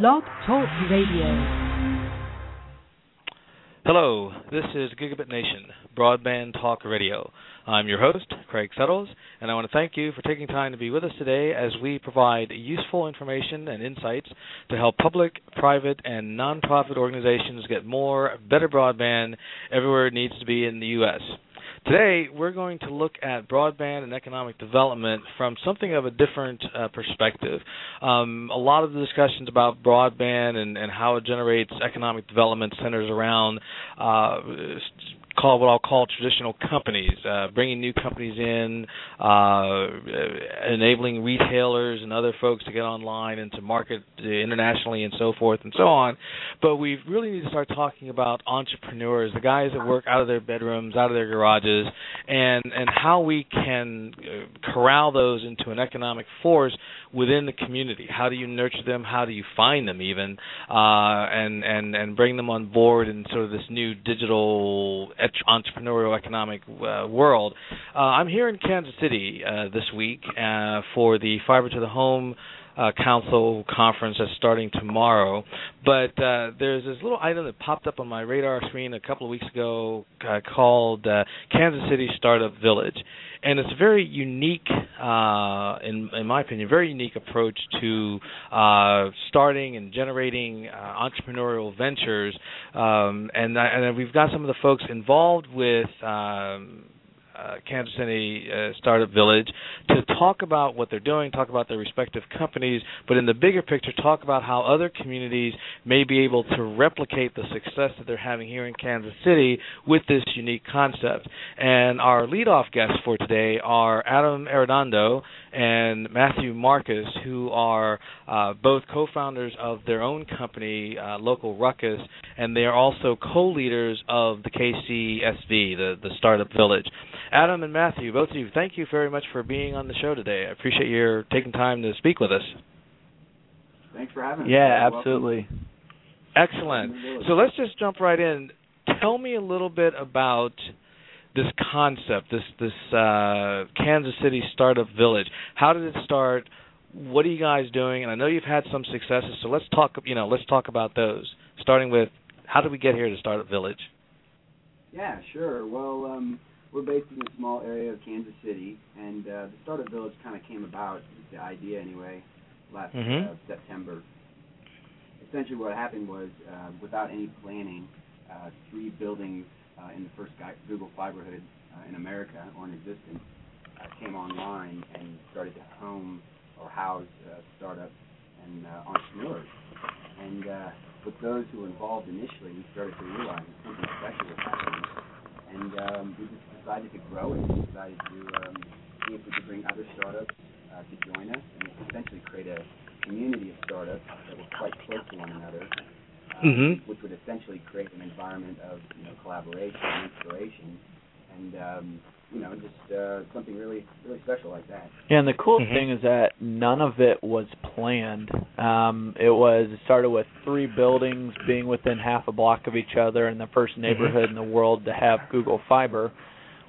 Blog Talk Radio. Hello, this is Gigabit Nation, Broadband Talk Radio. I'm your host, Craig Settles, and I want to thank you for taking time to be with us today as we provide useful information and insights to help public, private, and nonprofit organizations get more, better broadband everywhere it needs to be in the U.S. Today, we're going to look at broadband and economic development from something of a different uh, perspective. Um, a lot of the discussions about broadband and, and how it generates economic development centers around uh, call what I'll call traditional companies, uh, bringing new companies in, uh, enabling retailers and other folks to get online and to market internationally and so forth and so on. But we really need to start talking about entrepreneurs, the guys that work out of their bedrooms, out of their garages, and and how we can uh, corral those into an economic force within the community. How do you nurture them? How do you find them even, uh, and and and bring them on board in sort of this new digital entrepreneurial economic uh, world? Uh, I'm here in Kansas City uh, this week uh, for the Fiber to the Home. Uh, council conference that's starting tomorrow. But uh, there's this little item that popped up on my radar screen a couple of weeks ago uh, called uh, Kansas City Startup Village, and it's a very unique, uh, in in my opinion, very unique approach to uh, starting and generating uh, entrepreneurial ventures. Um, and and we've got some of the folks involved with. Um, uh, Kansas City uh, Startup Village to talk about what they're doing, talk about their respective companies, but in the bigger picture, talk about how other communities may be able to replicate the success that they're having here in Kansas City with this unique concept. And our leadoff guests for today are Adam Arredondo and Matthew Marcus, who are uh, both co-founders of their own company, uh, Local Ruckus, and they are also co-leaders of the KCSV, the the Startup Village. Adam and Matthew, both of you, thank you very much for being on the show today. I appreciate your taking time to speak with us. Thanks for having us. Yeah, absolutely. Excellent. So let's just jump right in. Tell me a little bit about this concept, this this uh, Kansas City Startup Village. How did it start? What are you guys doing? And I know you've had some successes, so let's talk. You know, let's talk about those. Starting with, how did we get here to Startup Village? Yeah, sure. Well, um, we're based in a small area of Kansas City, and uh, the Startup Village kind of came about, the idea anyway, last mm-hmm. uh, September. Essentially, what happened was, uh, without any planning, uh, three buildings uh, in the first Google Fiberhood uh, in America or in existence uh, came online and started to home or house uh, startups and uh, entrepreneurs. And uh, with those who were involved initially, we started to realize that something special was happening. And um, we just decided to grow it. We decided to um, see if we could bring other startups uh, to join us and essentially create a community of startups that were quite close to one another, um, mm-hmm. which would essentially create an environment of you know collaboration and inspiration, and um, you know just uh, something really really special like that. Yeah, and the cool Mhm. thing is that none of it was planned. Um, it was it started with three buildings being within half a block of each other, and the first neighborhood in the world to have Google Fiber,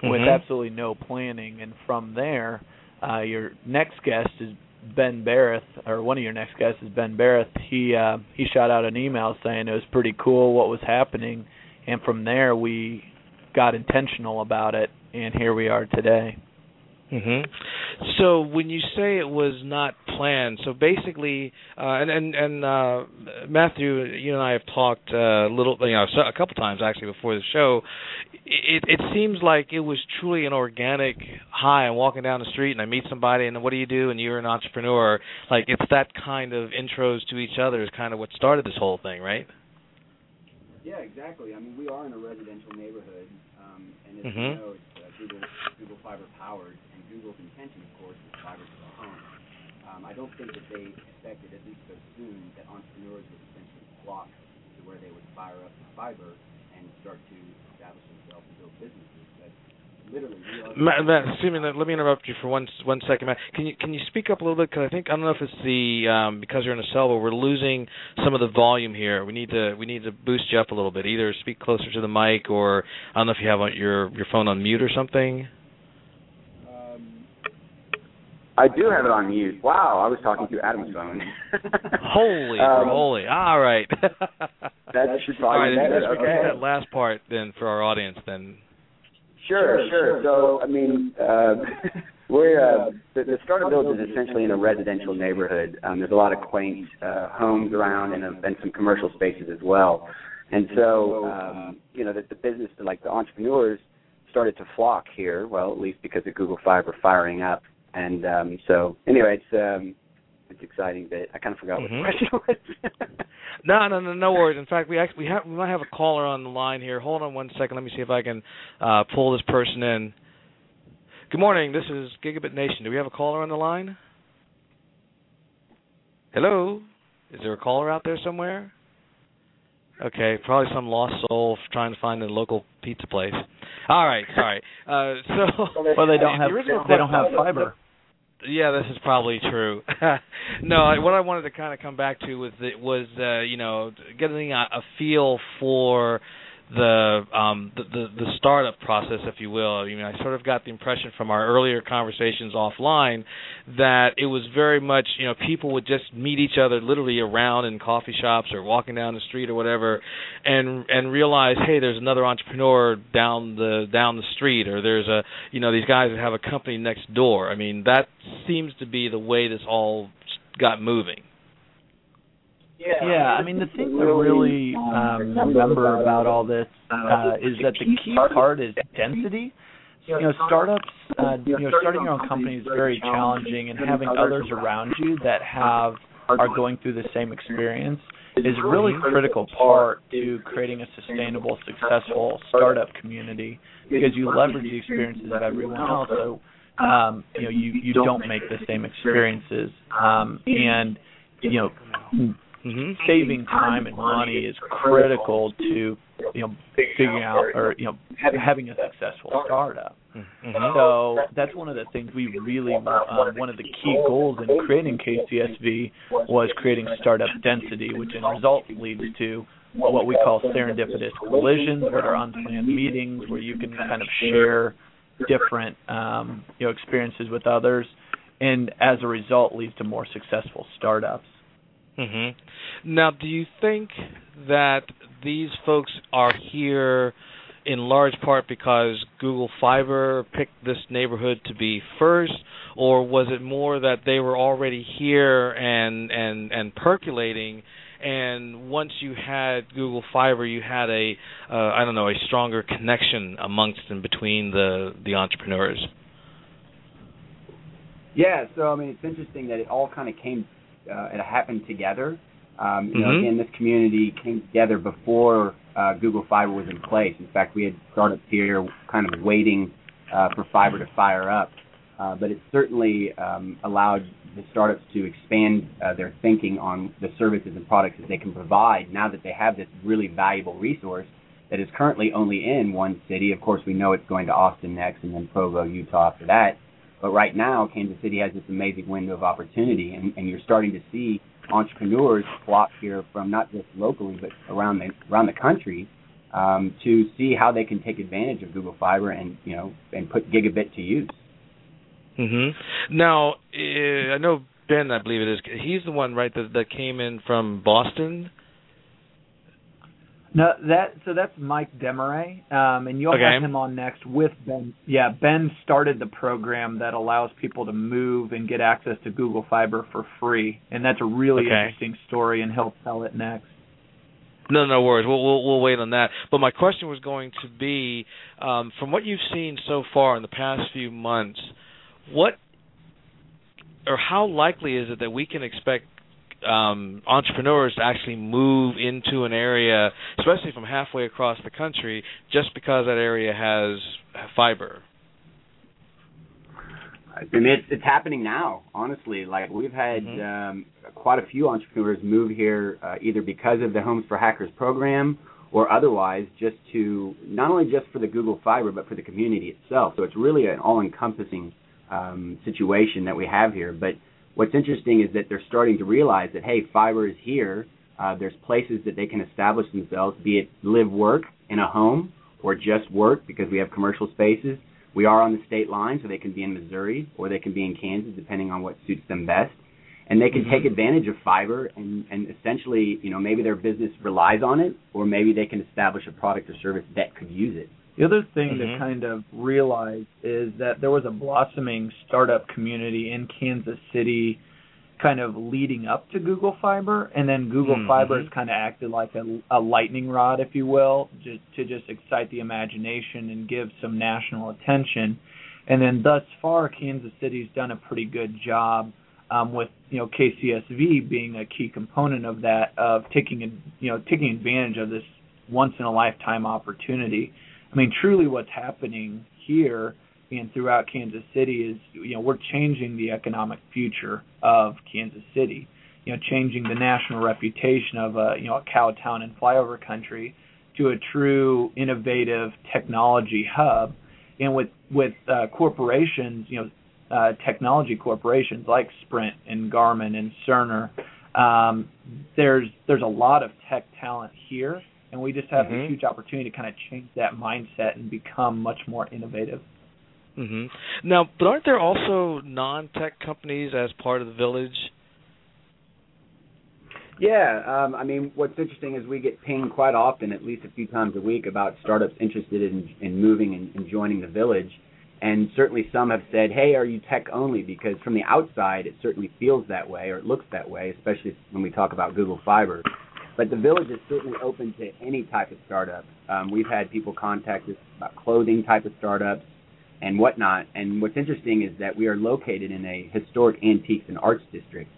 with Mhm. absolutely no planning. And from there, uh, your next guest is Ben Barreth, or one of your next guests is Ben Barreth. He uh, he shot out an email saying it was pretty cool what was happening, and from there we got intentional about it, and here we are today. Hmm So when you say it was not planned, so basically, uh, and and and uh, Matthew, you and I have talked a little, you know, a couple times actually before the show. It it seems like it was truly an organic. high. I'm walking down the street and I meet somebody, and what do you do? And you're an entrepreneur. Like it's that kind of intros to each other is kind of what started this whole thing, right? Yeah, exactly. I mean, we are in a residential neighborhood, um, and as Mhm. you know, it's uh, Google Google Fiber powered, and Google's intention, of course, is fiber to the home. Um, I don't think that they expected, at least so soon, that entrepreneurs would essentially flock to where they would fire up the fiber and start to establish themselves and build businesses. But. Matt, Matt excuse me. Let me interrupt you for one one second, Matt. Can you can you speak up a little bit? Because I think I don't know if it's the um, because you're in a cell, but we're losing some of the volume here. We need to we need to boost you up a little bit. Either speak closer to the mic, or I don't know if you have your your phone on mute or something. I do have it on mute. Wow, I was talking to Adam's phone. holy, um, holy! All right. that should All right, probably let's Okay. that last part then for our audience. Then. Sure, sure. So, I mean, uh, we're uh, the, the startup build is essentially in a residential neighborhood. Um, there's a lot of quaint uh, homes around and, uh, and some commercial spaces as well. And so, um, you know, the, the business, like the entrepreneurs, started to flock here. Well, at least because of Google Fiber firing up. And um, so, anyway, it's um, it's exciting. But I kind of forgot Mhm. what the question was. No, no, no, no worries. In fact, we actually we have we might have a caller on the line here. Hold on one second. Let me see if I can uh, pull this person in. Good morning. This is Gigabit Nation. Do we have a caller on the line? Hello. Is there a caller out there somewhere? Okay, probably some lost soul trying to find a local pizza place. All right, sorry. Uh, so, Well, they don't have they don't have fiber. Yeah, this is probably true. no, I, what I wanted to kind of come back to was it was uh, you know getting a, a feel for the um the, the the startup process if you will. I mean i sort of got the impression from our earlier conversations offline that it was very much you know people would just meet each other literally around in coffee shops or walking down the street or whatever and and realize hey there's another entrepreneur down the down the street or there's a you know these guys that have a company next door. I mean that seems to be the way this all got moving Yeah, I mean the thing to really um, remember about all this uh, is that the key part is density. You know, startups, uh, you know, starting your own company is very challenging, and having others around you that have are going through the same experience is a really critical part to creating a sustainable, successful startup community because you leverage the experiences of everyone else. So, um, you know, you you don't make the same experiences, um, and you know hmm saving time and money is critical to you know figuring out or you know having a successful startup. hmm So that's one of the things we really um, one of the key goals in creating KCSV was creating startup density, which in result leads to what we call serendipitous collisions, that are unplanned meetings where you can kind of share different um, you know experiences with others, and as a result leads to more successful startups. Hmm Now, do you think that these folks are here in large part because Google Fiber picked this neighborhood to be first, or was it more that they were already here and and and percolating? And once you had Google Fiber, you had a uh, I don't know a stronger connection amongst and between the the entrepreneurs. Yeah, so I mean, it's interesting that it all kind of came, uh, it happened together. Um, you know, Mhm. again, this community came together before uh, Google Fiber was in place. In fact, we had startups here kind of waiting uh, for fiber to fire up. Uh, but it certainly um, allowed the startups to expand uh, their thinking on the services and products that they can provide now that they have this really valuable resource that is currently only in one city. Of course, we know it's going to Austin next and then Provo, Utah after that. But right now, Kansas City has this amazing window of opportunity, and, and you're starting to see entrepreneurs flock here from not just locally but around the around the country um, to see how they can take advantage of Google Fiber and you know and put gigabit to use. hmm Now, uh, I know Ben. I believe it is. He's the one, right? That that came in from Boston. No, that so that's Mike Demarais, um, and you'll Okay. have him on next with Ben. Yeah, Ben started the program that allows people to move and get access to Google Fiber for free, and that's a really Okay. interesting story, and he'll tell it next. No, no worries. We'll, we'll we'll wait on that. But my question was going to be, um, from what you've seen so far in the past few months, what or how likely is it that we can expect um, entrepreneurs to actually move into an area, especially from halfway across the country, just because that area has fiber? I mean, it's, it's happening now. Honestly, like we've had Mhm. um, quite a few entrepreneurs move here uh, either because of the Homes for Hackers program or otherwise, just to not only just for the Google Fiber, but for the community itself. So it's really an all-encompassing um, situation that we have here. But what's interesting is that they're starting to realize that hey, fiber is here. Uh, there's places that they can establish themselves, be it live work in a home or just work because we have commercial spaces We are on the state line, so they can be in Missouri or they can be in Kansas, depending on what suits them best. And they can Mhm. take advantage of fiber and, and essentially, you know, maybe their business relies on it, or maybe they can establish a product or service that could use it. The other thing Mhm. to kind of realize is that there was a blossoming startup community in Kansas City kind of leading up to Google Fiber and then Google Mhm. Fiber has kind of acted like a, a lightning rod if you will just to just excite the imagination and give some national attention and then thus far Kansas City's done a pretty good job um, with you know KCSV being a key component of that of taking you know taking advantage of this once in a lifetime opportunity. I mean, truly, what's happening here and throughout Kansas City is you know we're changing the economic future of Kansas City. You know, changing the national reputation of a you know a cow town and flyover country to a true innovative technology hub. And with with uh, corporations, you know, uh, technology corporations like Sprint and Garmin and Cerner. Um, there's there's a lot of tech talent here, and we just have Mhm. a huge opportunity to kind of change that mindset and become much more innovative. hmm Now, but aren't there also non-tech companies as part of the village? Yeah, um, I mean, what's interesting is we get pinged quite often, at least a few times a week, about startups interested in, in moving and, and joining the village. And certainly some have said, hey, are you tech only? Because from the outside, it certainly feels that way, or it looks that way, especially when we talk about Google Fiber. But the village is certainly open to any type of startup. Um, we've had people contact us about clothing type of startups and whatnot. And what's interesting is that we are located in a historic antiques and arts district.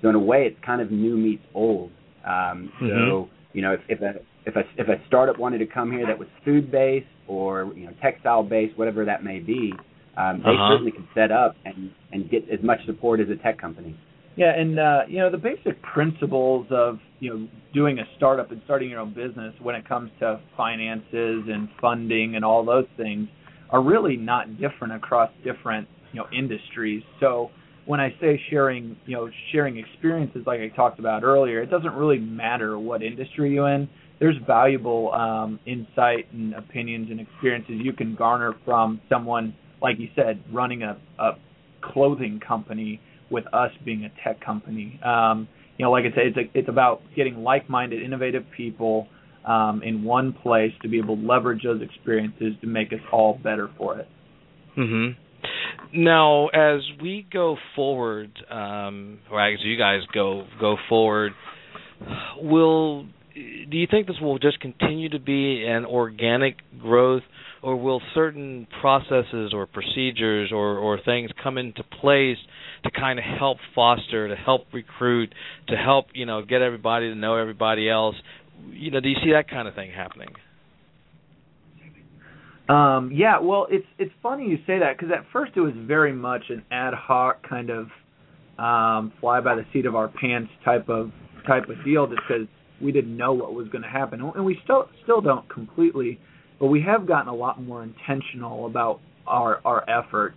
So in a way, it's kind of new meets old. Um, Mhm. So you know, if, if a if a if a startup wanted to come here that was food based or you know textile based, whatever that may be, um, they Uh-huh. certainly could set up and and get as much support as a tech company. Yeah, and uh, you know the basic principles of you know doing a startup and starting your own business when it comes to finances and funding and all those things are really not different across different you know industries. So when I say sharing you know sharing experiences like I talked about earlier, it doesn't really matter what industry you're in. There's valuable um, insight and opinions and experiences you can garner from someone like you said running a, a clothing company with us being a tech company. Um, you know, like I said, it's a, it's about getting like-minded, innovative people um, in one place to be able to leverage those experiences to make us all better for it. Mm-hmm. Now, as we go forward, um, or as you guys go go forward, will do you think this will just continue to be an organic growth, or will certain processes or procedures or, or things come into place to kind of help foster, to help recruit, to help you know get everybody to know everybody else? You know, do you see that kind of thing happening? Um, yeah, well, it's it's funny you say that because at first it was very much an ad hoc kind of um, fly by the seat of our pants type of type of deal, just because we didn't know what was going to happen, and we still still don't completely, but we have gotten a lot more intentional about our our efforts,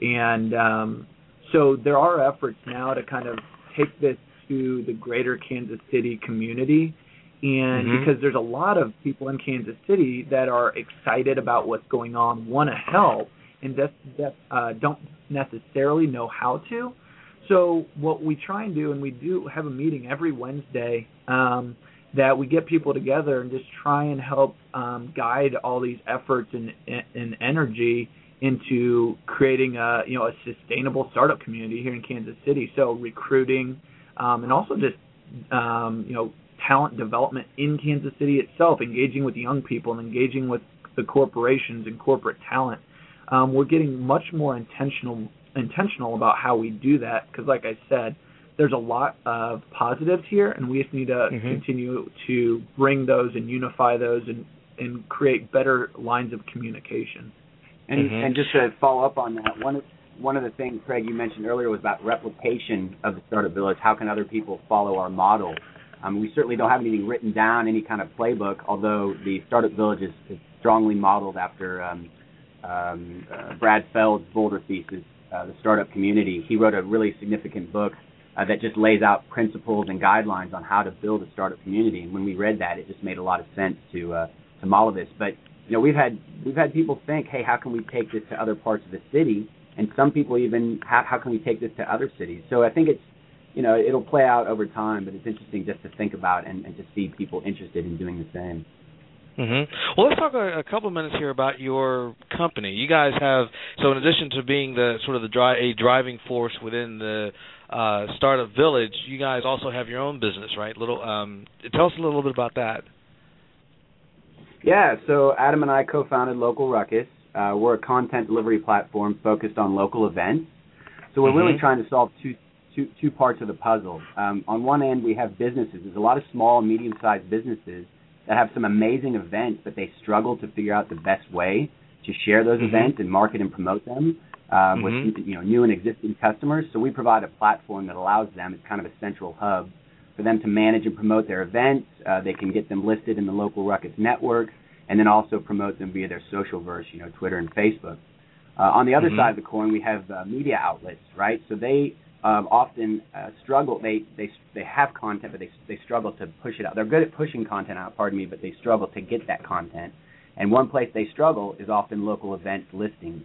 and um, so there are efforts now to kind of take this to the greater Kansas City community and Mhm. because there's a lot of people in Kansas City that are excited about what's going on, want to help, and that that uh, don't necessarily know how to. So what we try and do, and we do have a meeting every Wednesday um, that we get people together and just try and help um, guide all these efforts and, and energy into creating a you know a sustainable startup community here in Kansas City. So recruiting um, and also just um, you know talent development in Kansas City itself, engaging with young people and engaging with the corporations and corporate talent. Um, we're getting much more intentional intentional about how we do that because, like I said, there's a lot of positives here, and we just need to Mhm. continue to bring those and unify those and and create better lines of communication. And Mhm. and just to follow up on that, one of one of the things Craig you mentioned earlier was about replication of the startup village. How can other people follow our model? Um, we certainly don't have anything written down, any kind of playbook. Although the startup village is, is strongly modeled after um, um, uh, Brad Feld's Boulder Thesis, uh, the startup community. He wrote a really significant book uh, that just lays out principles and guidelines on how to build a startup community. And when we read that, it just made a lot of sense to uh, to model this. But you know, we've had we've had people think, hey, how can we take this to other parts of the city? And some people even, how, how can we take this to other cities? So I think it's, you know, it'll play out over time, but it's interesting just to think about and, and to see people interested in doing the same. Mm-hmm. Well, let's talk a, a couple of minutes here about your company. You guys have so in addition to being the sort of the dri- a driving force within the uh, startup village, you guys also have your own business, right? Little, um, tell us a little bit about that. Yeah, so Adam and I co-founded Local Ruckus. Uh, we're a content delivery platform focused on local events. So we're mm-hmm. really trying to solve two two two parts of the puzzle. Um, on one end, we have businesses. There's a lot of small, and medium-sized businesses that have some amazing events, but they struggle to figure out the best way to share those mm-hmm. events and market and promote them uh, mm-hmm. with you know new and existing customers. So we provide a platform that allows them. It's kind of a central hub for them to manage and promote their events. Uh, they can get them listed in the local Ruckus network, and then also promote them via their social verse, you know, Twitter and Facebook. Uh, on the other mm-hmm. side of the coin, we have uh, media outlets, right? So they um, often uh, struggle. They they they have content, but they they struggle to push it out. They're good at pushing content out, pardon me, but they struggle to get that content. And one place they struggle is often local events listings.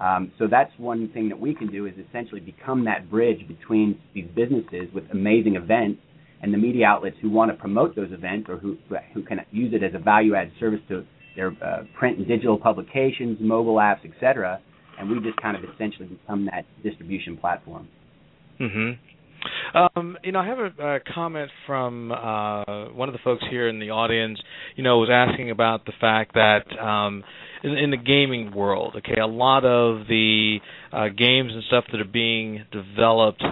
Um, so that's one thing that we can do is essentially become that bridge between these businesses with amazing events and the media outlets who want to promote those events or who who can use it as a value-added service to their uh, print and digital publications, mobile apps, etc. And we just kind of essentially become that distribution platform. hmm Um, you know, I have a, a comment from uh, one of the folks here in the audience. You know, was asking about the fact that um, in, in the gaming world, okay, a lot of the uh, games and stuff that are being developed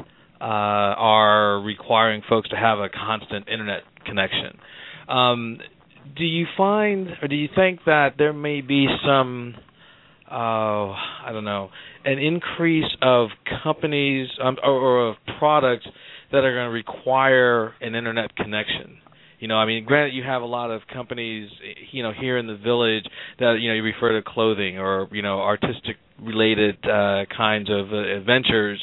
uh, are requiring folks to have a constant internet connection. Um, do you find, or do you think that there may be some, uh, I don't know, an increase of companies um, or, or of products that are going to require an internet connection? You know, I mean, granted, you have a lot of companies, you know, here in the village that you know you refer to clothing or you know artistic related uh, kinds of uh, ventures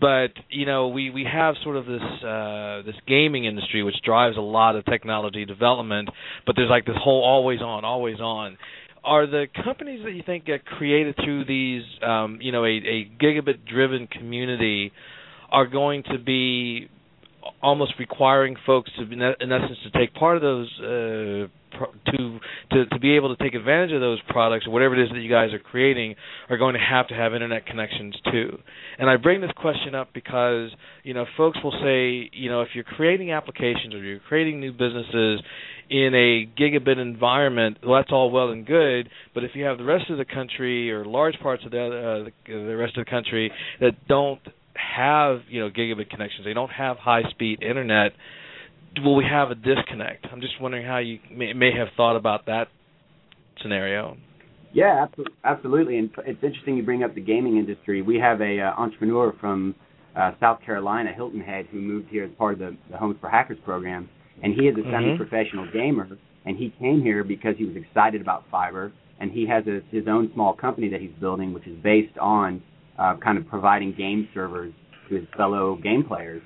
but you know we we have sort of this uh this gaming industry which drives a lot of technology development but there's like this whole always on always on. Are the companies that you think get created through these um you know a a gigabit driven community are going to be almost requiring folks to in essence to take part of those uh to to to be able to take advantage of those products or whatever it is that you guys are creating are going to have to have internet connections too. And I bring this question up because you know folks will say you know if you're creating applications or you're creating new businesses in a gigabit environment, well, that's all well and good. But if you have the rest of the country or large parts of the uh, the, the rest of the country that don't have you know gigabit connections, they don't have high speed internet will we have a disconnect? I'm just wondering how you may, may have thought about that scenario. Yeah, absolutely. And it's interesting you bring up the gaming industry. We have a uh, entrepreneur from uh, South Carolina, Hilton Head, who moved here as part of the, the Homes for Hackers program, and he is a mm-hmm. semi-professional gamer. And he came here because he was excited about fiber, and he has a, his own small company that he's building, which is based on uh, kind of providing game servers to his fellow game players.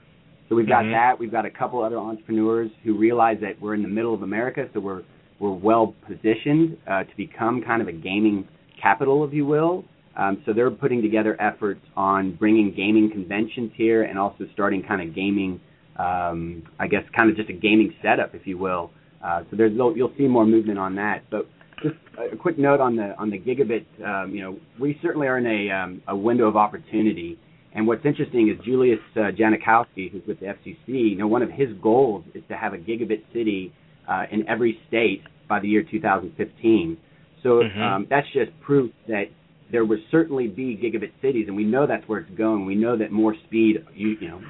So we've got mm-hmm. that. We've got a couple other entrepreneurs who realize that we're in the middle of America, so we're we're well positioned uh, to become kind of a gaming capital, if you will. Um, so they're putting together efforts on bringing gaming conventions here and also starting kind of gaming, um, I guess, kind of just a gaming setup, if you will. Uh, so there's you'll see more movement on that. But just a quick note on the on the gigabit. Um, you know, we certainly are in a um, a window of opportunity and what's interesting is Julius uh, Genachowski, who's with the FCC, you know, one of his goals is to have a gigabit city uh, in every state by the year 2015. So mm-hmm. um, that's just proof that there will certainly be gigabit cities, and we know that's where it's going. We know that more speed, you, you know,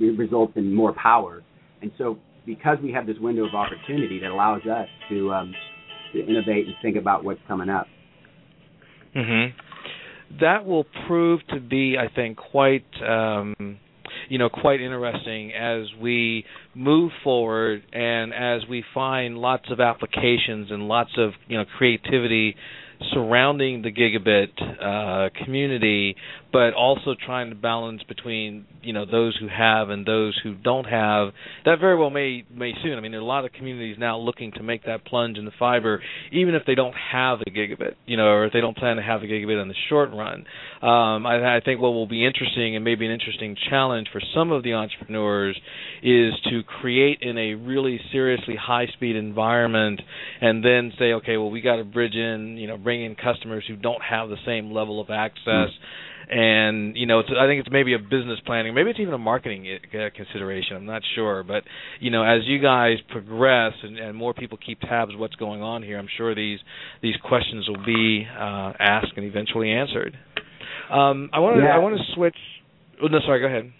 re- results in more power. And so, because we have this window of opportunity that allows us to um, to innovate and think about what's coming up. Mm-hmm that will prove to be, I think, quite um, you know quite interesting as we move forward and as we find lots of applications and lots of you know creativity surrounding the gigabit uh, community, but also trying to balance between you know those who have and those who don't have. That very well may may soon. I mean, there are a lot of communities now looking to make that plunge into fiber, even if they don't have a gigabit, you know, or if they don't plan to have a gigabit in the short run. Um, I, I think what will be interesting and maybe an interesting challenge for some of the entrepreneurs is to create in a really seriously high speed environment and then say, okay, well, we got to bridge in, you know, bring in customers who don't have the same level of access. Mm-hmm and you know, it's, I think it's maybe a business planning, maybe it's even a marketing uh, consideration. I'm not sure, but you know, as you guys progress and, and more people keep tabs of what's going on here, I'm sure these these questions will be uh, asked and eventually answered. Um, I want to yeah. I want to switch. Oh, no, sorry. Go ahead.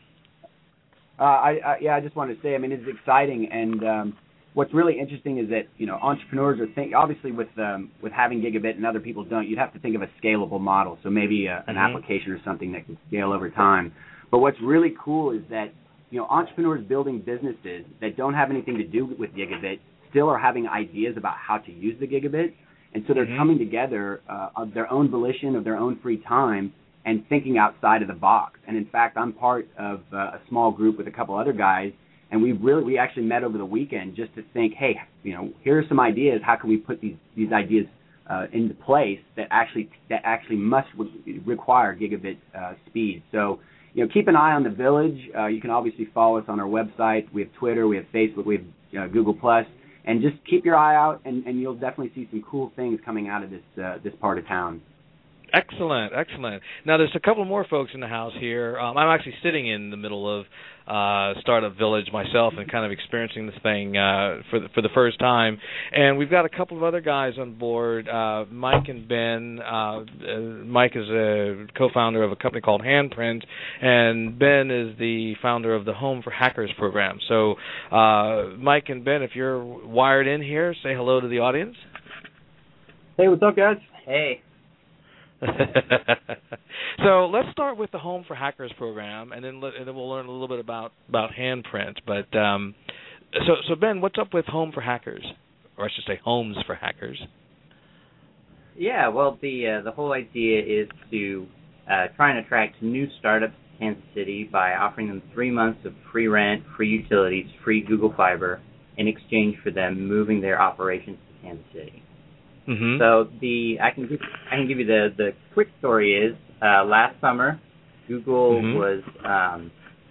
Uh, I, I yeah, I just wanted to say. I mean, it's exciting, and um, what's really interesting is that you know entrepreneurs are think obviously with um, with having gigabit and other people don't. You'd have to think of a scalable model, so maybe a, an mm-hmm. application or something that can scale over time. But what's really cool is that you know entrepreneurs building businesses that don't have anything to do with gigabit still are having ideas about how to use the gigabit, and so they're mm-hmm. coming together uh, of their own volition, of their own free time, and thinking outside of the box. And in fact, I'm part of uh, a small group with a couple other guys and we really we actually met over the weekend just to think, hey, you know, here are some ideas. How can we put these these ideas uh, into place that actually that actually must re- require gigabit uh, speed? So you know, keep an eye on the village. Uh, you can obviously follow us on our website. We have Twitter, we have Facebook, we have uh, Google Plus, and just keep your eye out, and, and you'll definitely see some cool things coming out of this uh, this part of town. Excellent, excellent. Now there's a couple more folks in the house here. Um, I'm actually sitting in the middle of uh, startup village myself and kind of experiencing this thing uh, for the, for the first time. And we've got a couple of other guys on board, uh, Mike and Ben. Uh, uh, Mike is a co-founder of a company called Handprint, and Ben is the founder of the Home for Hackers program. So, uh, Mike and Ben, if you're wired in here, say hello to the audience. Hey, what's up, guys? Hey. so let's start with the Home for Hackers program, and then and then we'll learn a little bit about about Handprint. But um, so so Ben, what's up with Home for Hackers, or I should say Homes for Hackers? Yeah, well, the uh, the whole idea is to uh, try and attract new startups to Kansas City by offering them three months of free rent, free utilities, free Google Fiber in exchange for them moving their operations to Kansas City. Mm-hmm. So the I can give I can give you the the quick story is uh, last summer Google mm-hmm. was um,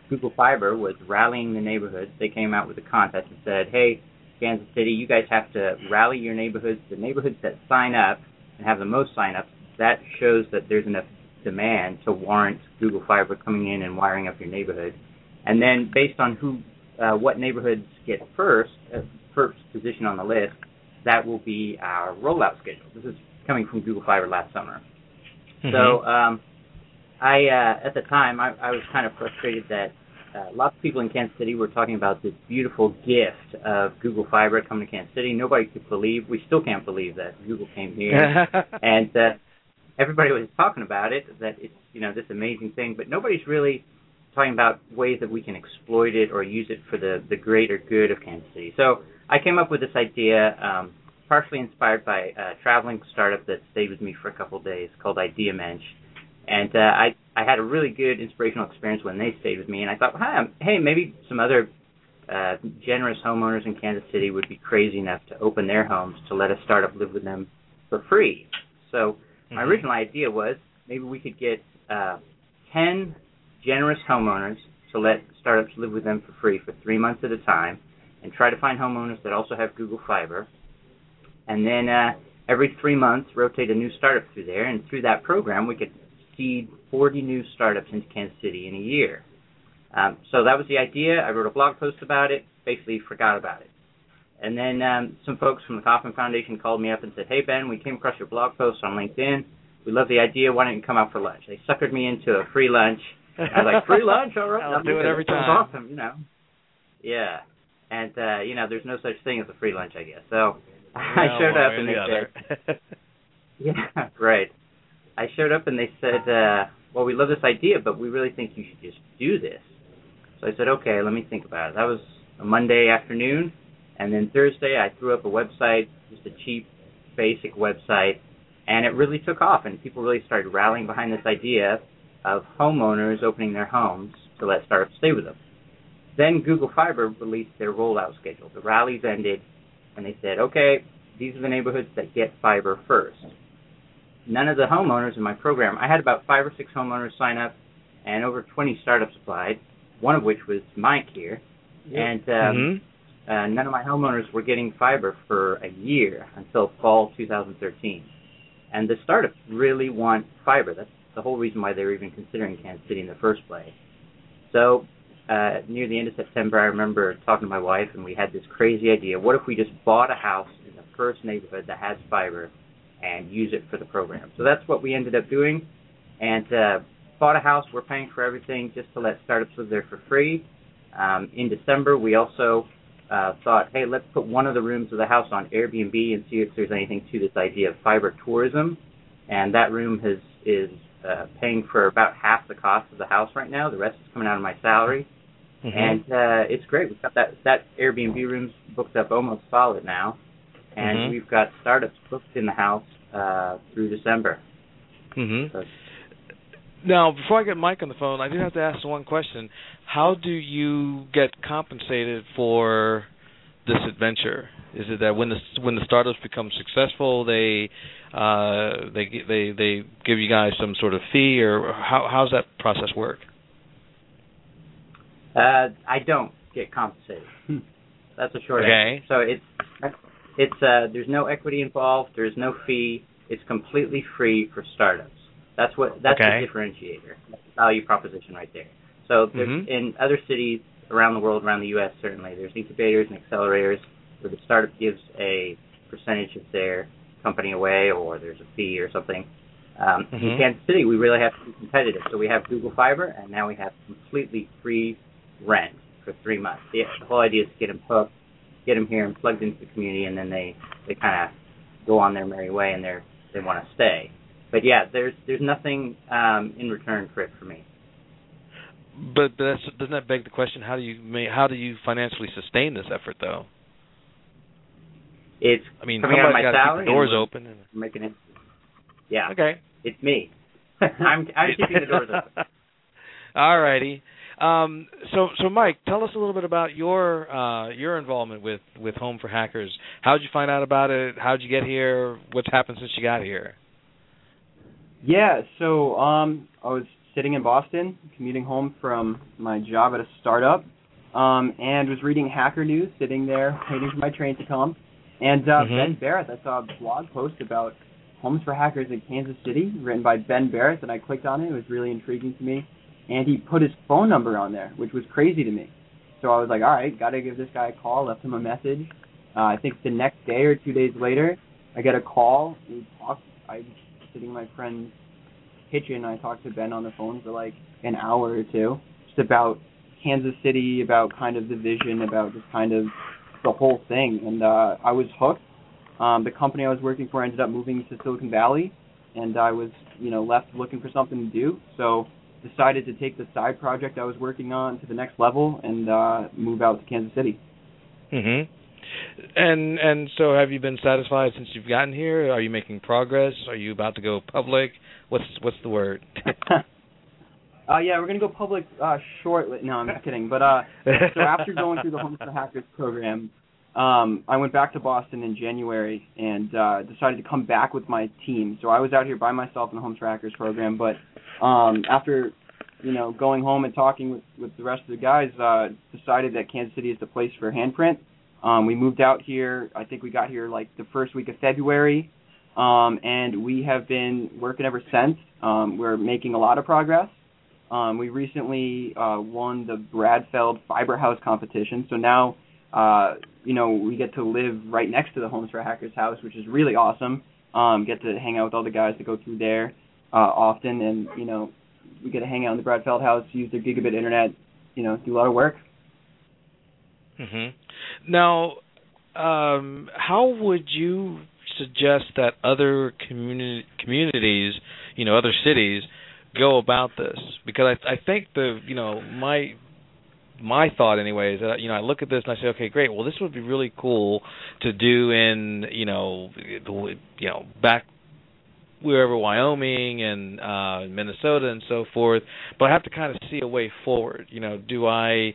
Google Fiber was rallying the neighborhoods. They came out with a contest and said, "Hey, Kansas City, you guys have to rally your neighborhoods. The neighborhoods that sign up and have the most signups, that shows that there's enough demand to warrant Google Fiber coming in and wiring up your neighborhood. And then based on who, uh, what neighborhoods get first, uh, first position on the list, that will be our rollout schedule. This is coming from Google Fiber last summer. Mm-hmm. So um, I, uh, at the time, I, I was kind of frustrated that uh, lots of people in Kansas City were talking about this beautiful gift of Google Fiber coming to Kansas City. Nobody could believe, we still can't believe that Google came here, and uh, everybody was talking about it. That it's you know this amazing thing, but nobody's really talking about ways that we can exploit it or use it for the the greater good of Kansas City. So I came up with this idea, um, partially inspired by a traveling startup that stayed with me for a couple of days called IdeaMensch. And uh, I I had a really good inspirational experience when they stayed with me, and I thought, hey, hey maybe some other uh, generous homeowners in Kansas City would be crazy enough to open their homes to let a startup live with them for free. So mm-hmm. my original idea was maybe we could get uh, 10 generous homeowners to let startups live with them for free for three months at a time and try to find homeowners that also have Google Fiber. And then uh, every three months, rotate a new startup through there. And through that program, we could seed 40 new startups into Kansas City in a year. Um, so that was the idea. I wrote a blog post about it, basically forgot about it. And then um, some folks from the Kauffman Foundation called me up and said, Hey, Ben, we came across your blog post on LinkedIn. We love the idea. Why don't you come out for lunch? They suckered me into a free lunch. I was like, Free lunch? All right. I'll do it every time. awesome, you know. Yeah and uh, you know, there's no such thing as a free lunch, I guess. So I showed up and they said, "Yeah, right." I showed up and they said, uh, "Well, we love this idea, but we really think you should just do this." So I said, "Okay, let me think about it." That was a Monday afternoon, and then Thursday I threw up a website, just a cheap, basic website, and it really took off, and people really started rallying behind this idea. of homeowners opening their homes to let startups stay with them. Then Google Fiber released their rollout schedule. The rallies ended, and they said, okay, these are the neighborhoods that get fiber first. None of the homeowners in my program, I had about five or six homeowners sign up, and over 20 startups applied, one of which was Mike here. Yep. And um, mm-hmm. uh, none of my homeowners were getting fiber for a year until fall 2013. And the startups really want fiber. That's the whole reason why they were even considering Kansas City in the first place. So uh, near the end of September, I remember talking to my wife, and we had this crazy idea. What if we just bought a house in the first neighborhood that has fiber and use it for the program? So that's what we ended up doing, and uh, bought a house. We're paying for everything just to let startups live there for free. Um, in December, we also uh, thought, hey, let's put one of the rooms of the house on Airbnb and see if there's anything to this idea of fiber tourism. And that room has is uh, paying for about half the cost of the house right now. The rest is coming out of my salary, mm-hmm. and uh, it's great. We've got that that Airbnb room's booked up almost solid now, and mm-hmm. we've got startups booked in the house uh, through December. Mm-hmm. So, now, before I get Mike on the phone, I do have to ask one question. How do you get compensated for this adventure? Is it that when the when the startups become successful, they uh, they they they give you guys some sort of fee, or how how's that process work? Uh, I don't get compensated. Hmm. That's a short okay. answer. So it's it's uh, there's no equity involved. There's no fee. It's completely free for startups. That's what that's okay. the differentiator. That's the value proposition right there. So mm-hmm. in other cities around the world, around the U.S. certainly, there's incubators and accelerators where the startup gives a percentage of their company away, or there's a fee or something. Um, mm-hmm. In Kansas City, we really have to be competitive. So we have Google Fiber, and now we have completely free rent for three months. The, the whole idea is to get them hooked, get them here and plugged into the community, and then they they kind of go on their merry way, and they're they want to stay. But yeah, there's there's nothing um, in return for it for me. But, but that's, doesn't that beg the question? How do you how do you financially sustain this effort, though? It's I mean, coming out of my salary. Keep the doors open. And... Making it. Yeah. Okay. It's me. I'm I'm keeping the doors open. All righty. Um, so, so Mike, tell us a little bit about your uh, your involvement with, with Home for Hackers. How did you find out about it? How did you get here? What's happened since you got here? Yeah, so um, I was sitting in Boston, commuting home from my job at a startup, um, and was reading Hacker News, sitting there waiting for my train to come. And uh, mm-hmm. Ben Barreth, I saw a blog post about homes for hackers in Kansas City, written by Ben Barreth, and I clicked on it. It was really intriguing to me. And he put his phone number on there, which was crazy to me. So I was like, all right, got to give this guy a call. Left him a message. Uh, I think the next day or two days later, I get a call. We talked. I was sitting in my friend's kitchen. I talked to Ben on the phone for like an hour or two, just about Kansas City, about kind of the vision, about just kind of the whole thing. And uh, I was hooked. Um, the company I was working for ended up moving to Silicon Valley, and I was, you know, left looking for something to do. So decided to take the side project I was working on to the next level and uh, move out to Kansas City. Mhm. And and so have you been satisfied since you've gotten here? Are you making progress? Are you about to go public? What's what's the word? uh yeah, we're gonna go public uh shortly. No, I'm just kidding. But uh so after going through the Homes for Hackers program, um I went back to Boston in January and uh decided to come back with my team. So I was out here by myself in the Home for Hackers program, but um, after you know going home and talking with with the rest of the guys, uh, decided that Kansas City is the place for handprint. Um, we moved out here. I think we got here like the first week of February, um, and we have been working ever since. Um, we're making a lot of progress. Um, we recently uh, won the Brad Feld Fiber House competition, so now uh, you know we get to live right next to the Homes for Hackers house, which is really awesome. Um, get to hang out with all the guys that go through there uh, often, and you know we get to hang out in the Brad Feld house, use their gigabit internet, you know, do a lot of work. Mhm. Now, um, how would you suggest that other communi- communities, you know, other cities, go about this? Because I, I think the, you know, my my thought anyway is that you know I look at this and I say, okay, great. Well, this would be really cool to do in you know, you know, back wherever Wyoming and uh Minnesota and so forth but I have to kind of see a way forward. You know do I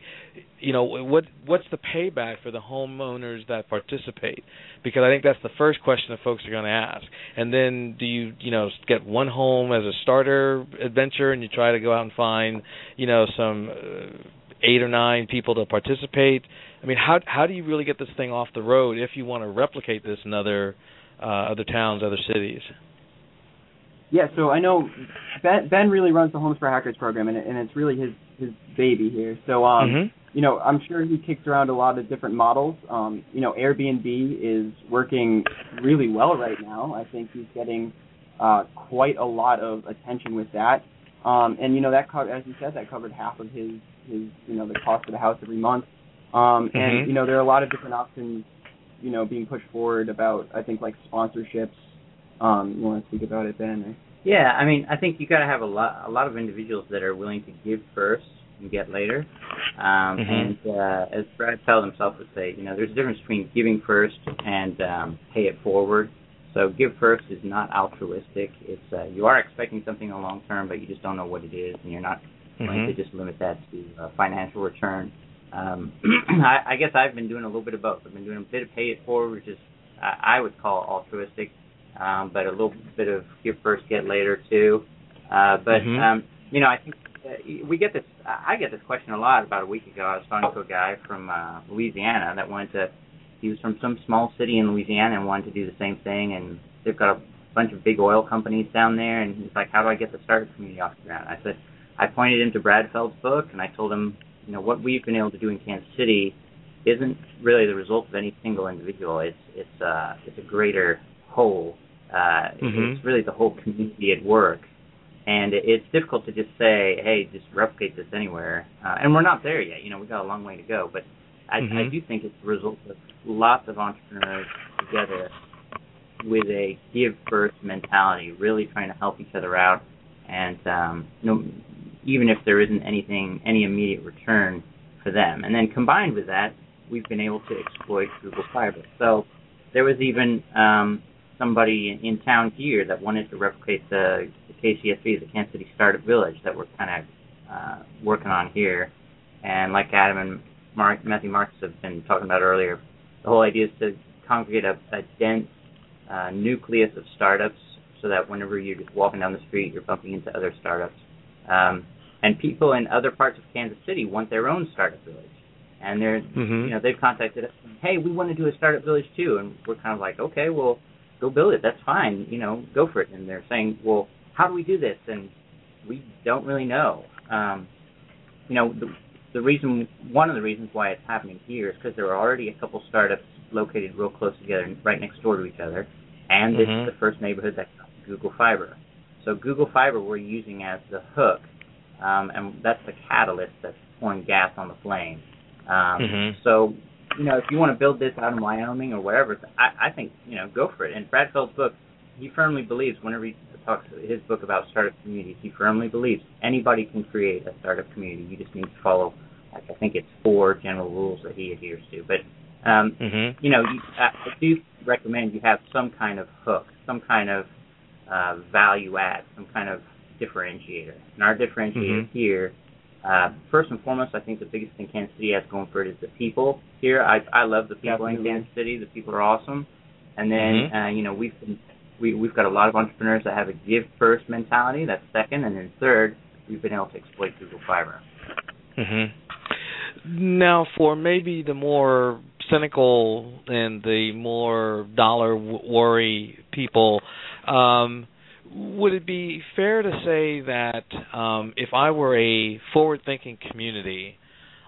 you know what what's the payback for the homeowners that participate? Because I think that's the first question that folks are going to ask. And then do you you know get one home as a starter adventure and you try to go out and find you know some uh, eight or nine people to participate I mean how how do you really get this thing off the road if you want to replicate this in other uh other towns other cities yeah, so I know Ben Ben really runs the Homes for Hackers program, and and it's really his his baby here. So um, mm-hmm. you know, I'm sure he kicks around a lot of different models. Um, you know, Airbnb is working really well right now. I think he's getting uh, quite a lot of attention with that. Um, and you know that co- as you said, that covered half of his his you know the cost of the house every month. Um, mm-hmm. and you know there are a lot of different options, you know, being pushed forward about I think like sponsorships um, you want to speak about it, Ben? Or? Yeah, I mean, I think you got to have a lot, a lot of individuals that are willing to give first and get later. Um, mm-hmm. And uh, as Brad Feld himself would say, you know, there's a difference between giving first and um, pay it forward. So give first is not altruistic. It's uh, you are expecting something in the long term, but you just don't know what it is, and you're not mm-hmm. going to just limit that to uh, financial return. Um, I, I guess I've been doing a little bit of both. I've been doing a bit of pay it forward, which is I, I would call altruistic, um, but a little bit of give first, get later too. Uh, but mm-hmm. um, you know, I think uh, we get this. I get this question a lot. About a week ago, I was talking to a guy from uh, Louisiana that wanted to. He was from some small city in Louisiana and wanted to do the same thing, and they've got a bunch of big oil companies down there. And he's like, "How do I get the startup community off the ground?" I said, I pointed him to Brad Feld's book, and I told him, you know, what we've been able to do in Kansas City isn't really the result of any single individual. It's it's uh it's a greater whole uh, mm-hmm. It's really the whole community at work, and it's difficult to just say, "Hey, just replicate this anywhere." Uh, and we're not there yet. You know, we've got a long way to go. But I, mm-hmm. I do think it's the result of lots of entrepreneurs together with a give first mentality, really trying to help each other out, and um, you know, even if there isn't anything, any immediate return for them. And then combined with that, we've been able to exploit Google Fiber. So there was even um, somebody in town here that wanted to replicate the, the KCSV, the Kansas City Startup Village, that we're kind of uh, working on here. And like Adam and Mark, Matthew Marcus have been talking about earlier, the whole idea is to congregate a, a dense uh, nucleus of startups so that whenever you're just walking down the street, you're bumping into other startups. Um, and people in other parts of Kansas City want their own startup village. And they're, mm-hmm. you know, they've contacted us, hey, we want to do a startup village too. And we're kind of like, okay, well, go build it. That's fine. You know, go for it. And they're saying, well, how do we do this? And we don't really know. Um, you know, the, the reason, one of the reasons why it's happening here is because there are already a couple startups located real close together, right next door to each other, and this mm-hmm. is the first neighborhood that Google Fiber. So Google Fiber we're using as the hook, um, and that's the catalyst that's pouring gas on the flame. Um, mm-hmm. So you know, if you want to build this out in Wyoming or wherever, I, I think you know, go for it. And Brad Feld's book, he firmly believes whenever he talks his book about startup communities, he firmly believes anybody can create a startup community. You just need to follow, like I think it's four general rules that he adheres to. But um, mm-hmm. you know, you, I, I do recommend you have some kind of hook, some kind of uh, value add, some kind of differentiator. And our differentiator mm-hmm. here uh, first and foremost, I think the biggest thing Kansas City has going for it is the people here. I I love the people Definitely. in Kansas City. The people are awesome. And then Mm-hmm. uh, you know we've been, we we've got a lot of entrepreneurs that have a give first mentality. That's second, and then third, we've been able to exploit Google Fiber. Mm-hmm. Now, for maybe the more cynical and the more dollar w- worry people, um, would it be fair to say that um, if I were a forward-thinking community,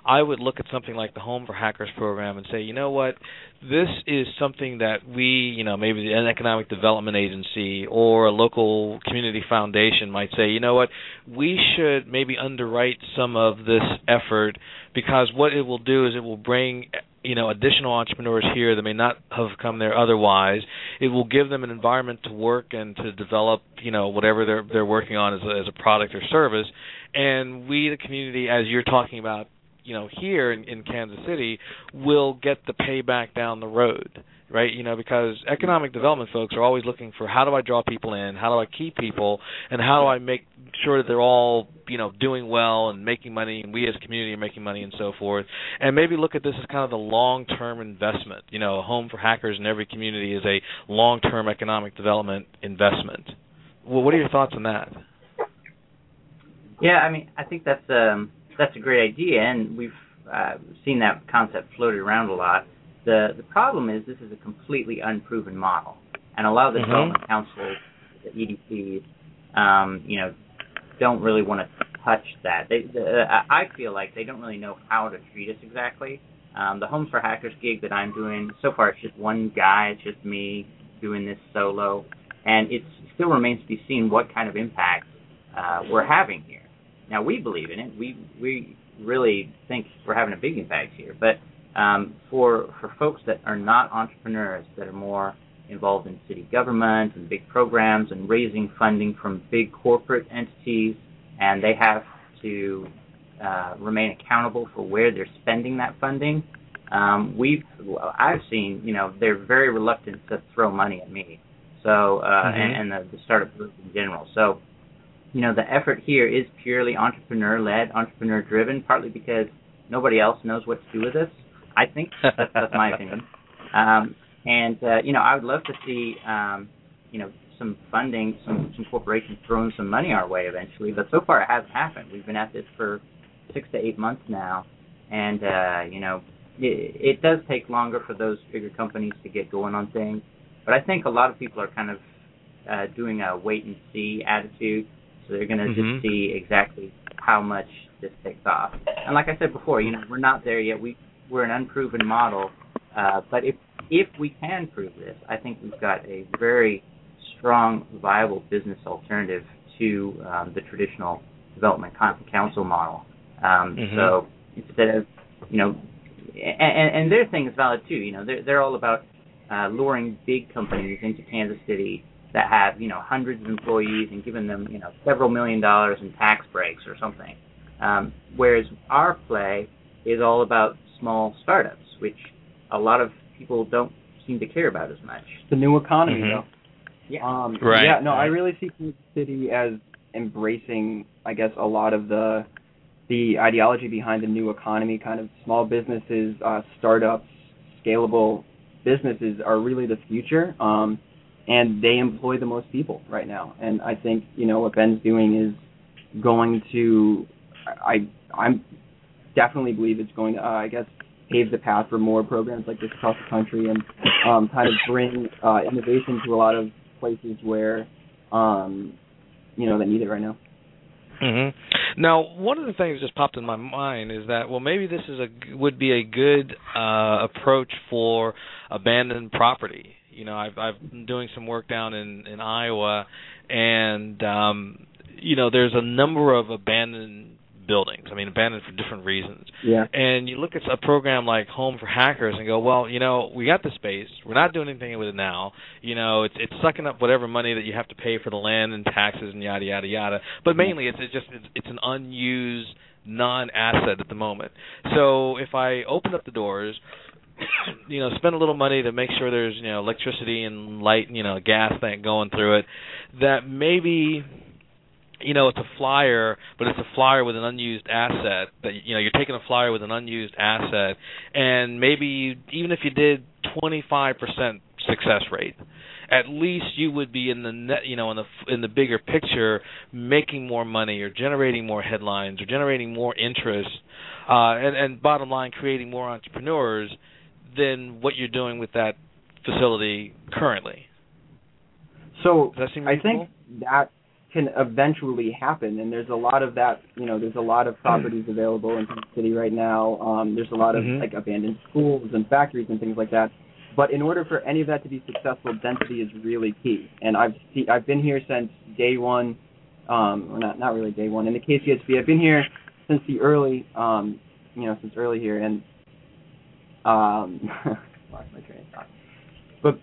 I would look at something like the Home for Hackers program and say, you know what, this is something that we, you know, maybe an economic development agency or a local community foundation might say, you know what, we should maybe underwrite some of this effort because what it will do is it will bring you know additional entrepreneurs here that may not have come there otherwise. It will give them an environment to work and to develop you know whatever they're they're working on as a, as a product or service. And we, the community, as you're talking about, you know here in, in Kansas City will get the payback down the road right? You know, because economic development folks are always looking for how do I draw people in, how do I keep people, and how do I make sure that they're all you know doing well and making money, and we as a community are making money and so forth. And maybe look at this as kind of the long-term investment. You know, a home for hackers in every community is a long-term economic development investment. Well, what are your thoughts on that? Yeah, I mean, I think that's um that's a great idea, and we've uh, seen that concept floated around a lot. The the problem is this is a completely unproven model, and a lot of the mm-hmm. development councils, the EDCs, um, you know, don't really want to touch that. They, the, I feel like they don't really know how to treat us exactly. Um, the Homes for Hackers gig that I'm doing so far, it's just one guy. It's just me doing this solo, and it still remains to be seen what kind of impact uh, we're having here. Now we believe in it. We we really think we're having a big impact here, but um, for for folks that are not entrepreneurs, that are more involved in city government and big programs and raising funding from big corporate entities, and they have to uh, remain accountable for where they're spending that funding. Um, we've I've seen you know they're very reluctant to throw money at me, so uh, mm-hmm. and, and the, the startup group in general. So you know the effort here is purely entrepreneur led, entrepreneur driven, partly because nobody else knows what to do with this. I think that's, that's my opinion. Um, and uh, you know, I would love to see um, you know some funding, some some corporations throwing some money our way eventually. But so far, it hasn't happened. We've been at this for six to eight months now, and uh, you know, it, it does take longer for those bigger companies to get going on things. But I think a lot of people are kind of uh, doing a wait and see attitude. So they're going to mm-hmm. just see exactly how much this takes off. And like I said before, you know, we're not there yet. We we're an unproven model. Uh, but if if we can prove this, I think we've got a very strong, viable business alternative to um, the traditional development council model. Um, mm-hmm. So instead of, you know, and, and their thing is valid too. You know, they're they're all about uh, luring big companies into Kansas City that have you know hundreds of employees and giving them you know several million dollars in tax breaks or something. Um, whereas our play is all about small startups, which a lot of people don't seem to care about as much. The new economy, mm-hmm. though. Yeah. Um, right. Yeah. No, I really see Kansas City as embracing, I guess, a lot of the the ideology behind the new economy, kind of small businesses, uh, startups, scalable businesses are really the future. Um, and they employ the most people right now. And I think you know what Ben's doing is going to, I I'm definitely believe it's going to, uh, I guess, pave the path for more programs like this across the country and um, kind of bring uh, innovation to a lot of places where, um, you know, that need it right now. Mm-hmm. Now, one of the things that just popped in my mind is that well, maybe this is a would be a good uh, approach for abandoned property. You know, I've I've been doing some work down in in Iowa, and um, you know, there's a number of abandoned buildings. I mean, abandoned for different reasons. Yeah. And you look at a program like Home for Hackers and go, well, you know, we got the space. We're not doing anything with it now. You know, it's it's sucking up whatever money that you have to pay for the land and taxes and yada yada yada. But mm-hmm. mainly, it's, it's just it's, it's an unused non-asset at the moment. So if I open up the doors you know, spend a little money to make sure there's, you know, electricity and light, you know, gas thing going through it, that maybe you know it's a flyer, but it's a flyer with an unused asset. That you know you're taking a flyer with an unused asset, and maybe you, even if you did 25% success rate, at least you would be in the net, you know, in the in the bigger picture, making more money or generating more headlines or generating more interest, uh, and and bottom line, creating more entrepreneurs than what you're doing with that facility currently. So I think that can eventually happen. And there's a lot of that you know there's a lot of properties available in the city right now. Um there's a lot of mm-hmm. like abandoned schools and factories and things like that. But in order for any of that to be successful density is really key. And i've see, i've been here since day one um or not not really day one. In the KCSV i've been here since the early um you know since early here. And um lost my train of thought. But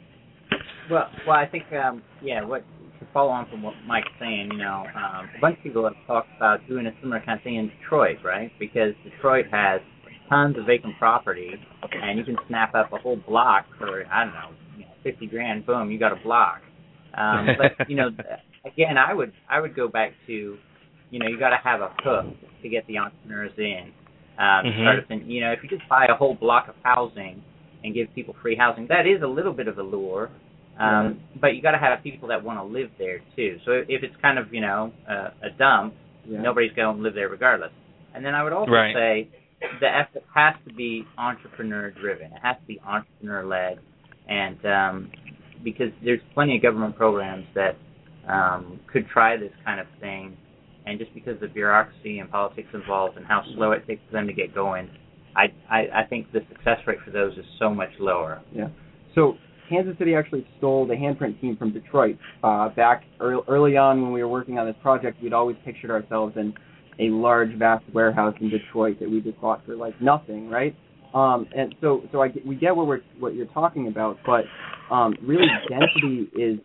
well well i think um yeah what to follow on from what Mike's saying, you know, um, a bunch of people have talked about doing a similar kind of thing in Detroit, right? Because Detroit has tons of vacant property, and you can snap up a whole block for I don't know, you know fifty grand. Boom, you got a block. Um, but you know, again, I would I would go back to, you know, you got to have a hook to get the entrepreneurs in. Um, Mhm. start a, you know, if you just buy a whole block of housing and give people free housing, that is a little bit of a lure. Um, But you got to have people that want to live there too. So if it's kind of you know a, a dump, Yeah. nobody's going to live there regardless. And then I would also Right. say the effort has to be entrepreneur driven. It has to be entrepreneur led, and um, because there's plenty of government programs that um, could try this kind of thing, and just because of the bureaucracy and politics involved and how slow it takes for them to get going, I, I I think the success rate for those is so much lower. Yeah. So Kansas City actually stole the handprint team from Detroit. Uh, back early, early on when we were working on this project, we'd always pictured ourselves in a large, vast warehouse in Detroit that we just bought for like nothing, right? Um, and so, so I we get what we're what you're talking about, but um, really density is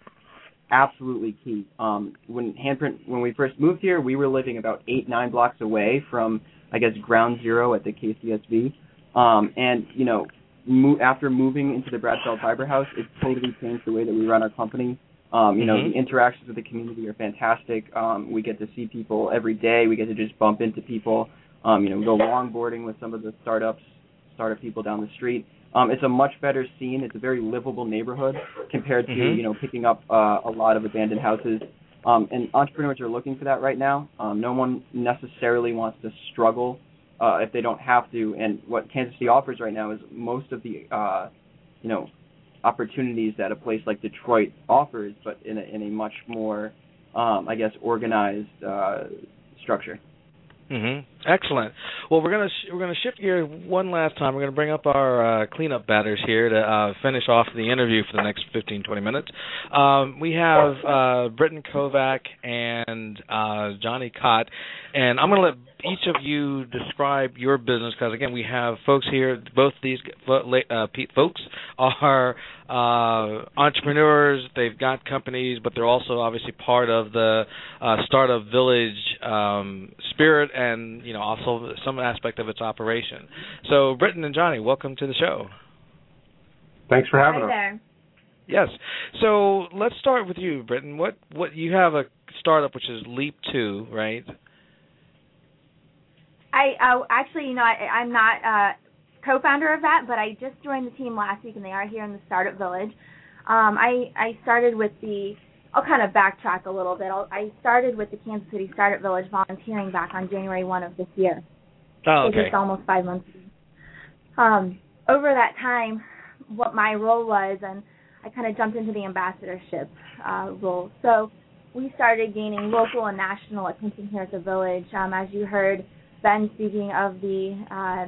absolutely key. Um, when handprint when we first moved here, we were living about eight nine blocks away from I guess ground zero at the KCSV, um, and you know mo- after moving into the Brad Feld Fiber House, it's totally changed the way that we run our company. Um, you know, Mhm. the interactions with the community are fantastic. Um, we get to see people every day. We get to just bump into people. Um, you know, we go longboarding with some of the startups, startup people down the street. Um, it's a much better scene. It's a very livable neighborhood compared to Mhm. you know picking up uh, a lot of abandoned houses. Um, and entrepreneurs are looking for that right now. Um, no one necessarily wants to struggle uh, if they don't have to. And what Kansas City offers right now is most of the uh, you know opportunities that a place like Detroit offers, but in a, in a much more um, I guess organized uh, structure. hmm Excellent. Well, we're gonna sh- we're gonna shift gears one last time. We're gonna bring up our uh, cleanup batters here to uh, finish off the interview for the next 15, 20 minutes. Um, we have uh, Brittain Kovac and uh, Jonny Kot, and I'm gonna let each of you describe your business because again, we have folks here. Both these uh, folks are uh, entrepreneurs. They've got companies, but they're also obviously part of the startup village um, spirit and you know also some aspect of its operation. So, Brittain and Jonny, welcome to the show. Thanks for having Hi us. there. Yes. So let's start with you, Brittain. What what you have a startup which is Leap Two, right? I uh, actually, you know, I, I'm not uh, co-founder of that, but I just joined the team last week, and they are here in the startup village. Um, I I started with the. I'll kind of backtrack a little bit. I'll, I started with the Kansas City Startup Village volunteering back on January 1 of this year. Oh, okay. just almost five months. ago. Um, over that time, what my role was, and I kind of jumped into the ambassadorship uh, role. So we started gaining local and national attention here at the village. Um, as you heard Ben speaking of the uh,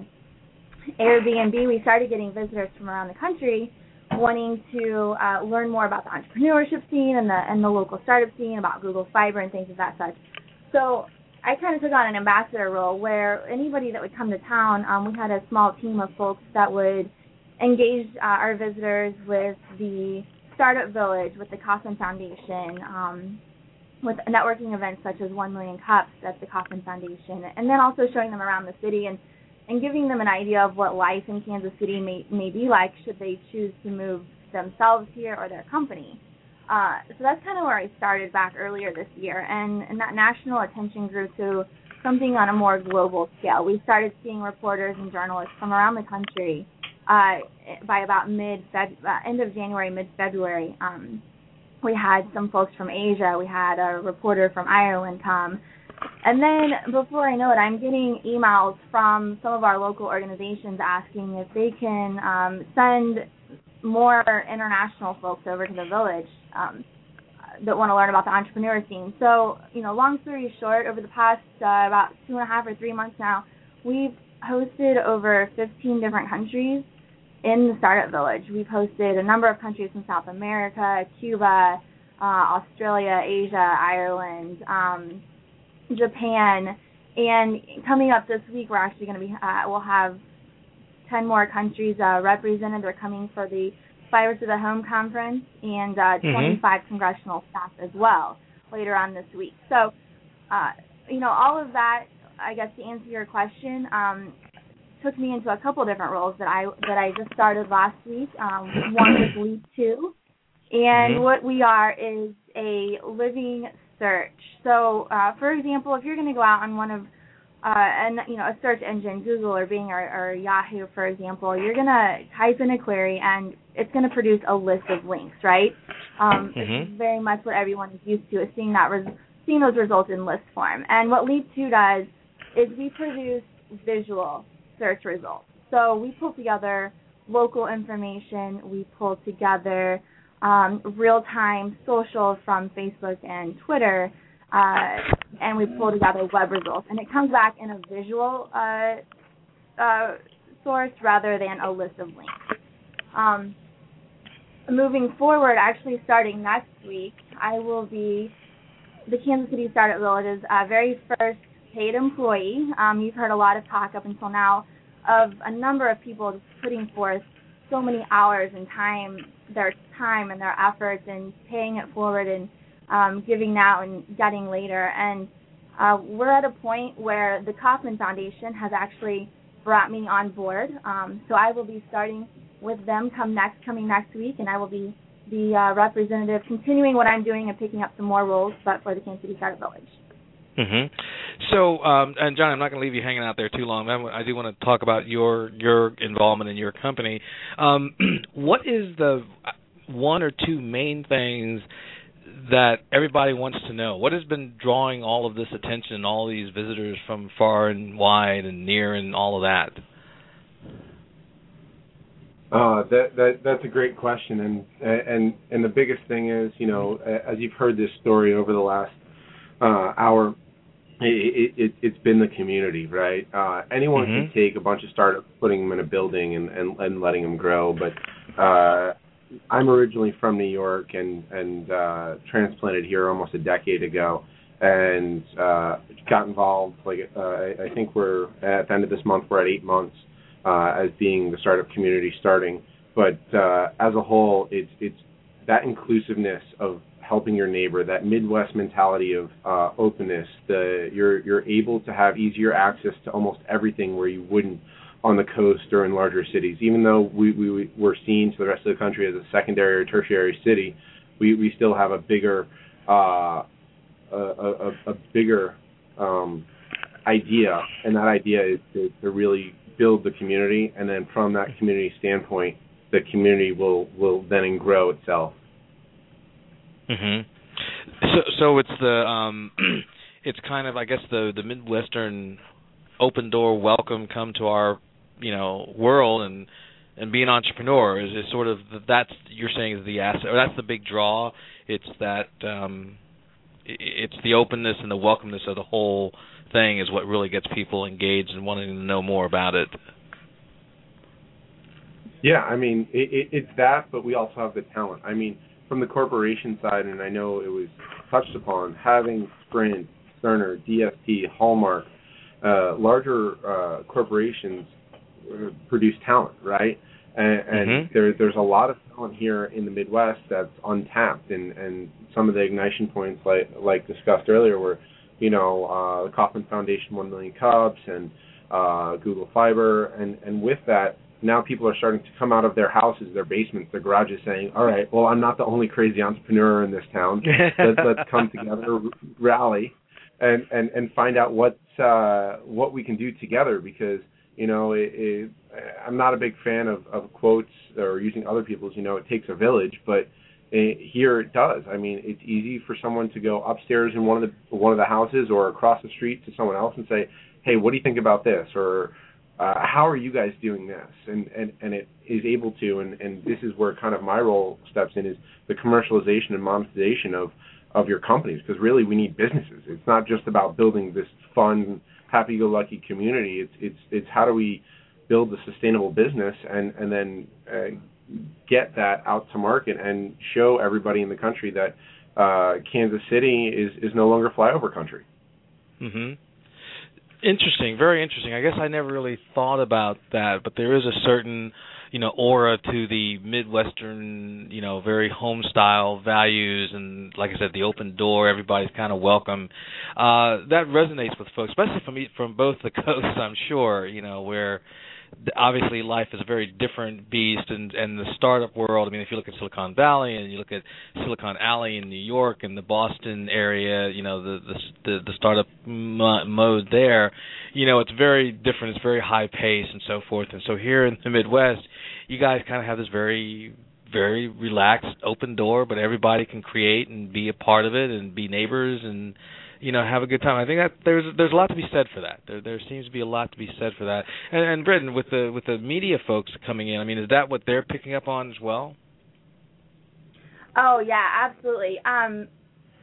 Airbnb, we started getting visitors from around the country wanting to uh, learn more about the entrepreneurship scene and the and the local startup scene, about Google Fiber and things of that such. So I kind of took on an ambassador role where anybody that would come to town, um, we had a small team of folks that would engage uh, our visitors with the Startup Village, with the Kauffman Foundation, um, with networking events such as One Million Cups at the Kauffman Foundation, and then also showing them around the city and and giving them an idea of what life in Kansas City may may be like should they choose to move themselves here or their company. Uh, so that's kind of where I started back earlier this year, and, and that national attention grew to something on a more global scale. We started seeing reporters and journalists from around the country uh, by about mid uh, end of January, mid February. Um, we had some folks from Asia. We had a reporter from Ireland come. And then before I know it, I'm getting emails from some of our local organizations asking if they can um, send more international folks over to the village um, that want to learn about the entrepreneur scene. So, you know, long story short, over the past uh, about two and a half or three months now, we've hosted over 15 different countries in the startup village. We've hosted a number of countries from South America, Cuba, uh, Australia, Asia, Ireland, um, Japan, and coming up this week, we're actually going to be uh, we'll have 10 more countries uh, represented. They're coming for the Fiber to the Home conference and uh, Mhm. 25 congressional staff as well later on this week. So, uh, you know, all of that, I guess, to answer your question, um, took me into a couple different roles that I that I just started last week. Um, one is Leap Two, and Mhm. what we are is a living search. So, uh, for example, if you're going to go out on one of uh, and you know a search engine, Google or Bing or, or Yahoo, for example, you're going to type in a query and it's going to produce a list of links, right? Um, Mhm. It's very much what everyone is used to is seeing that res- seeing those results in list form. And what Leap2 does is we produce visual search results. So we pull together local information, we pull together um, real-time social from Facebook and Twitter, uh, and we pull together web results. And it comes back in a visual uh, uh, source rather than a list of links. Um, moving forward, actually starting next week, I will be the Kansas City Startup Village's very first paid employee. Um, you've heard a lot of talk up until now of a number of people putting forth so many hours and time, their time and their efforts, and paying it forward and um, giving now and getting later. And uh, we're at a point where the Kauffman Foundation has actually brought me on board. Um, so I will be starting with them come next coming next week, and I will be the uh, representative, continuing what I'm doing and picking up some more roles, but for the Kansas City Startup Village. Hmm So, um, and John, I'm not going to leave you hanging out there too long. I, I do want to talk about your your involvement in your company. Um, what is the one or two main things that everybody wants to know? What has been drawing all of this attention, and all these visitors from far and wide and near, and all of that? Uh, that that that's a great question, and and and the biggest thing is, you know, as you've heard this story over the last uh, hour, it, it it's been the community, right? Uh, anyone Mhm. can take a bunch of startups, putting them in a building, and and, and letting them grow, but uh, I'm originally from New York and and uh, transplanted here almost a decade ago, and uh, got involved. Like uh, I, I think we're at the end of this month, we're at eight months uh, as being the startup community starting. But uh, as a whole, it's it's that inclusiveness of helping your neighbor, that Midwest mentality of uh, openness. The you're you're able to have easier access to almost everything where you wouldn't on the coast or in larger cities. Even though we we we're seen to the rest of the country as a secondary or tertiary city, we we still have a bigger uh, a, a, a bigger um, idea, and that idea is to, to really build the community, and then from that community standpoint, the community will will then grow itself. Hmm So, so it's the um, it's kind of I guess the the midwestern open door welcome come to our you know world and and be an entrepreneur is, is sort of that's you're saying is the asset or that's the big draw. It's that um, it's the openness and the welcomeness of the whole thing is what really gets people engaged and wanting to know more about it. Yeah, I mean it, it, it's that, but we also have the talent. I mean, from the corporation side, and I know it was touched upon, having Sprint, Cerner, DST, Hallmark, uh, larger uh, corporations uh, produce talent, right? And, and Mhm. there, there's a lot of talent here in the Midwest that's untapped, and, and some of the ignition points, like like discussed earlier, were, you know, uh, the Kauffman Foundation, one million cups, and uh, Google Fiber, and and with that, now people are starting to come out of their houses, their basements, their garages, saying, "All right, well, I'm not the only crazy entrepreneur in this town. let's let's come together, rally, and and and find out what uh, what we can do together." Because you know, it, it, I'm not a big fan of of quotes or using other people's. You know, it takes a village, but it, here it does. I mean, it's easy for someone to go upstairs in one of the one of the houses or across the street to someone else and say, "Hey, what do you think about this?" or uh, how are you guys doing this? And, and, and it is able to, and, and this is where kind of my role steps in, is the commercialization and monetization of, of your companies, because really we need businesses. It's not just about building this fun, happy-go-lucky community. It's, it's, it's how do we build a sustainable business and, and then uh, get that out to market and show everybody in the country that uh, Kansas City is, is no longer flyover country. Mhm. Interesting, very interesting. I guess I never really thought about that, but there is a certain, you know, aura to the Midwestern, you know, very home style values and like I said, the open door, everybody's kind of welcome. Uh that resonates with folks, especially from from both the coasts, I'm sure, you know, where obviously life is a very different beast and and the startup world. I mean if you look at silicon valley and you look at silicon alley in new york and the boston area you know the the the, the startup mode there you know it's very different. It's very high pace and so forth. And so here in the midwest you guys kind of have this very very relaxed open door but everybody can create and be a part of it and be neighbors and you know have a good time. I think that there's there's a lot to be said for that. There there seems to be a lot to be said for that. And, and Brittain, with the with the media folks coming in, I mean, is that what they're picking up on as well? Oh yeah, absolutely. Um,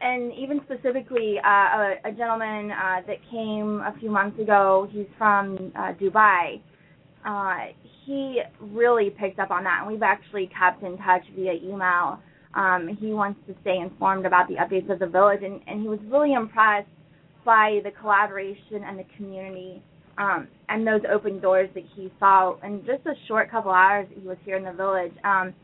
and even specifically, uh, a, a gentleman uh, that came a few months ago. He's from uh, Dubai. Uh, he really picked up on that, and we've actually kept in touch via email um, he wants to stay informed about the updates of the village, and, and he was really impressed by the collaboration and the community um, and those open doors that he saw in just a short couple hours he was here in the village. Um,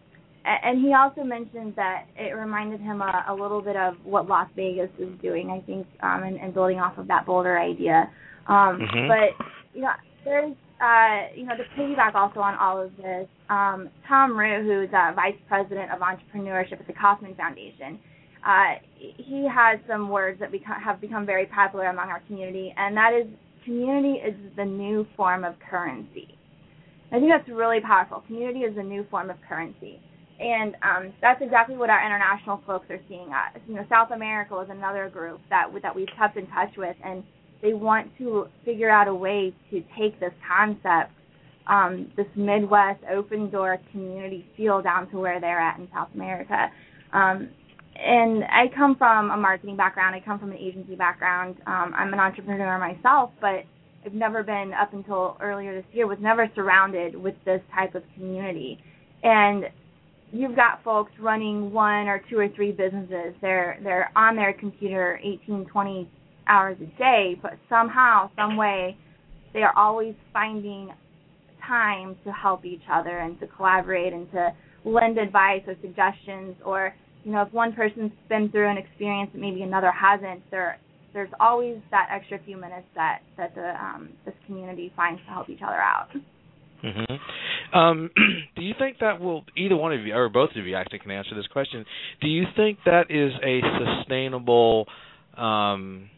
and he also mentioned that it reminded him a, a little bit of what Las Vegas is doing, I think, um, and, and building off of that Boulder idea. Um, mm-hmm. But you know, there's uh, you know, to piggyback also on all of this, um, Thom Ruhe, who's uh, Vice President of Entrepreneurship at the Kauffman Foundation, uh, he has some words that become, have become very popular among our community, and that is community is the new form of currency. I think that's really powerful. Community is the new form of currency. And um, that's exactly what our international folks are seeing. Uh, you know, South America is another group that that we've kept in touch with, and they want to figure out a way to take this concept, um, this Midwest open door community feel down to where they're at in South America. Um, and I come from a marketing background. I come from an agency background. Um, I'm an entrepreneur myself, but I've never been up until earlier this year was never surrounded with this type of community. And you've got folks running one or two or three businesses. They're they're on their computer 18, 20, hours a day, but somehow, some way, they are always finding time to help each other and to collaborate and to lend advice or suggestions or you know if one person's been through an experience that maybe another hasn't there there's always that extra few minutes that that the um, this community finds to help each other out. Mm-hmm. Um, do you think that will either one of you or both of you actually can answer this question? Do you think that is a sustainable um,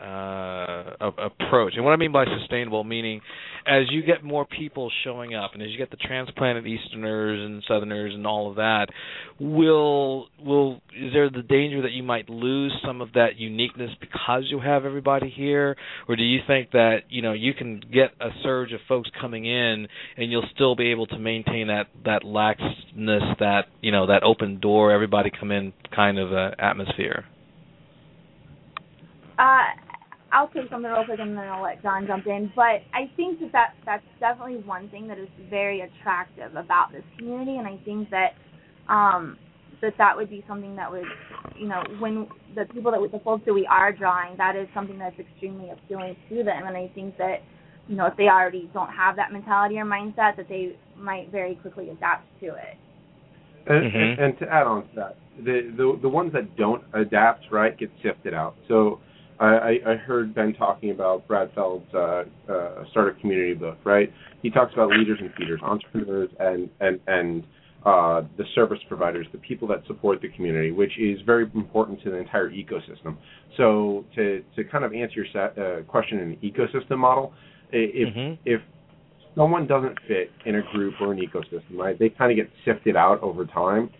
uh, approach. And what I mean by sustainable, meaning as you get more people showing up, and as you get the transplanted Easterners and Southerners and all of that, will will is there the danger that you might lose some of that uniqueness because you have everybody here, or do you think that you know you can get a surge of folks coming in and you'll still be able to maintain that that laxness, that you know that open door, everybody come in kind of uh, atmosphere? Uh, I'll say something real quick and then I'll let John jump in. But I think that, that that's definitely one thing that is very attractive about this community, and I think that um, that that would be something that would, you know, when the people that we, the folks that we are drawing, that is something that's extremely appealing to them, and I think that you know if they already don't have that mentality or mindset, that they might very quickly adapt to it. And, mm-hmm. and, and to add on to that, the, the the ones that don't adapt right get sifted out. So I, I heard Ben talking about Brad Feld's uh, uh, startup community book, right? He talks about leaders and feeders, entrepreneurs, and and and uh, the service providers, the people that support the community, which is very important to the entire ecosystem. So to to kind of answer your set, uh, question in an ecosystem model, if mm-hmm. if someone doesn't fit in a group or an ecosystem, right, they kind of get sifted out over time.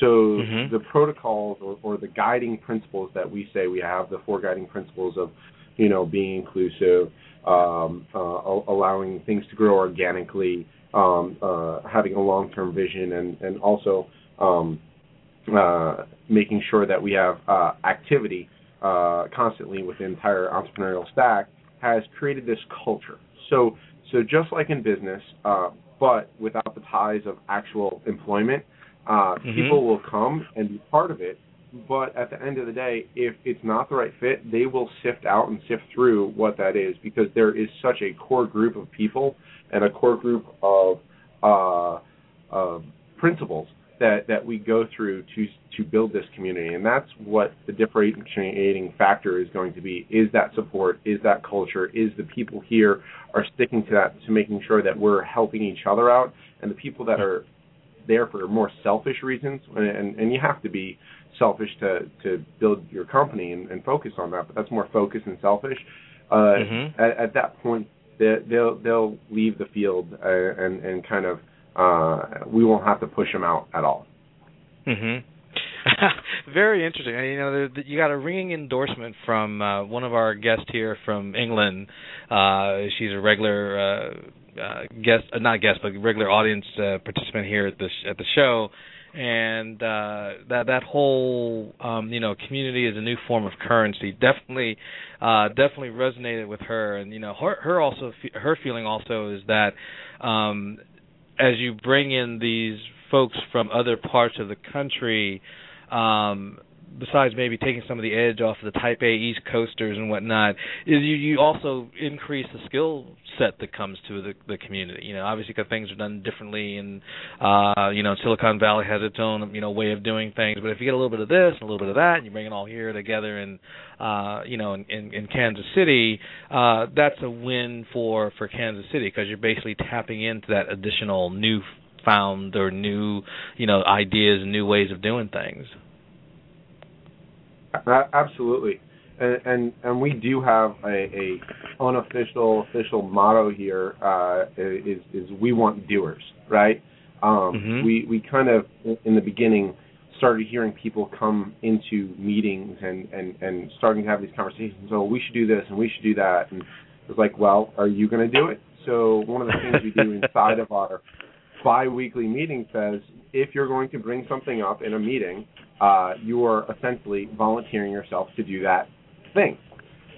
So mm-hmm. the protocols or, or the guiding principles that we say we have, the four guiding principles of, you know, being inclusive, um, uh, allowing things to grow organically, um, uh, having a long-term vision, and and also um, uh, making sure that we have uh, activity uh, constantly with the entire entrepreneurial stack has created this culture. So so just like in business, uh, but without the ties of actual employment, uh, mm-hmm. People will come and be part of it, but at the end of the day, if it's not the right fit, they will sift out and sift through what that is because there is such a core group of people and a core group of uh, uh, principles that that we go through to to build this community, and that's what the differentiating factor is going to be. Is that support? Is that culture? Is the people here are sticking to that to making sure that we're helping each other out, and the people that are there for more selfish reasons, and and you have to be selfish to to build your company and, and focus on that, but that's more focused and selfish. Uh, mm-hmm. at, at that point, they, they'll they'll leave the field uh, and and kind of uh, we won't have to push them out at all. Mhm. Very interesting. You know, you got a ringing endorsement from uh, one of our guests here from England. Uh, she's a regular uh, uh, guest, uh, not guest, but regular audience uh, participant here at the sh- at the show and that that whole um, you know community is a new form of currency definitely definitely resonated with her, and you know her her also her feeling also is that um, as you bring in these folks from other parts of the country. Um, besides maybe taking some of the edge off of the Type A East Coasters and whatnot, is you you also increase the skill set that comes to the the community. You know, obviously because things are done differently, and uh, you know Silicon Valley has its own you know way of doing things. But if you get a little bit of this and a little bit of that, and you bring it all here together, and uh, you know in, in, in Kansas City, uh, that's a win for for Kansas City because you're basically tapping into that additional new found or new you know ideas and new ways of doing things. Absolutely, and and, and we do have a, a unofficial official motto here uh, is is we want doers, right? Um, mm-hmm. We we kind of in the beginning started hearing people come into meetings and and and starting to have these conversations. Oh, we should do this and we should do that, and it was like, well, are you going to do it? So one of the things we do inside of our bi-weekly meeting says if you're going to bring something up in a meeting, uh, you are essentially volunteering yourself to do that thing.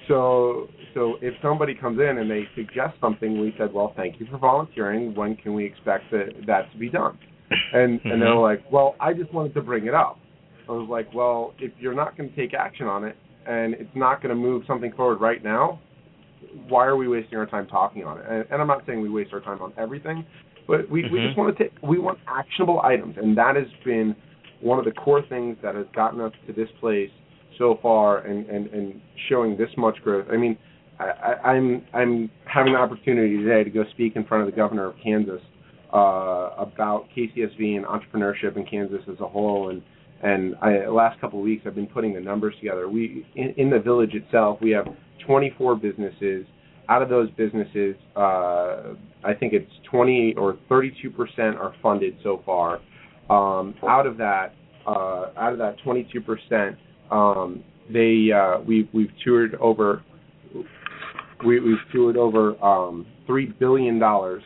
So, so if somebody comes in and they suggest something, we said, well, thank you for volunteering. When can we expect that, that to be done? And mm-hmm. and they're like, well, I just wanted to bring it up. I was like, well, if you're not going to take action on it and it's not going to move something forward right now, why are we wasting our time talking on it? And, and I'm not saying we waste our time on everything, but we, mm-hmm. we just want to take we want actionable items, and that has been one of the core things that has gotten us to this place so far and, and, and showing this much growth. I mean, I, I'm I'm having the opportunity today to go speak in front of the governor of Kansas uh, about KCSV and entrepreneurship in Kansas as a whole. And and I, the last couple of weeks, I've been putting the numbers together. We in, in the village itself, we have 24 businesses. Out of those businesses, uh, I think it's 20 or 32 percent are funded so far. Um, out of that, uh, out of that 22 percent, um, they uh, we we've toured over we, we've toured over um, three billion dollars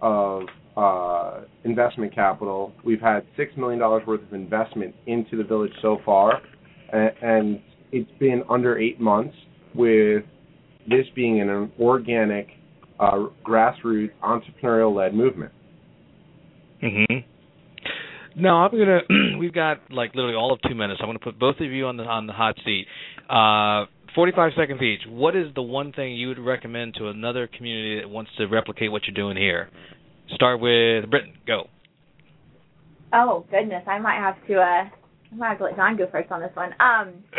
of uh, investment capital. We've had six million dollars worth of investment into the village so far, and, and it's been under eight months with this being an organic, uh, grassroots, entrepreneurial-led movement. Mhm. No, I'm gonna. we've got like literally all of two minutes. I'm gonna put both of you on the on the hot seat. Uh, 45 seconds each. What is the one thing you would recommend to another community that wants to replicate what you're doing here? Start with Brittain. Go. Oh goodness, I might have to. Uh, I might have to let John go first on this one. Um,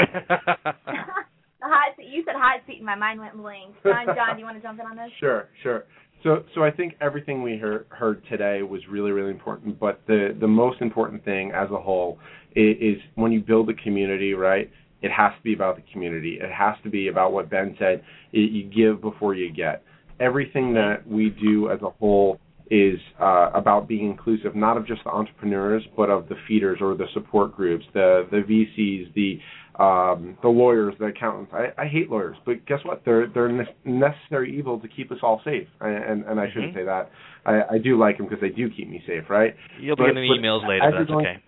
the hot seat. You said hot seat, and my mind went blank. John, John, do you want to jump in on this? Sure, sure. So, so I think everything we heard, heard today was really, really important. But the the most important thing as a whole is, is when you build a community, right? It has to be about the community. It has to be about what Ben said. It, you give before you get. Everything that we do as a whole is uh, about being inclusive, not of just the entrepreneurs, but of the feeders or the support groups, the the VCs, the um, the lawyers, the accountants. I, I hate lawyers, but guess what? They're they're necessary evil to keep us all safe. And and I shouldn't mm-hmm. say that. I, I do like them because they do keep me safe, right? You'll be getting emails later. That's going, okay.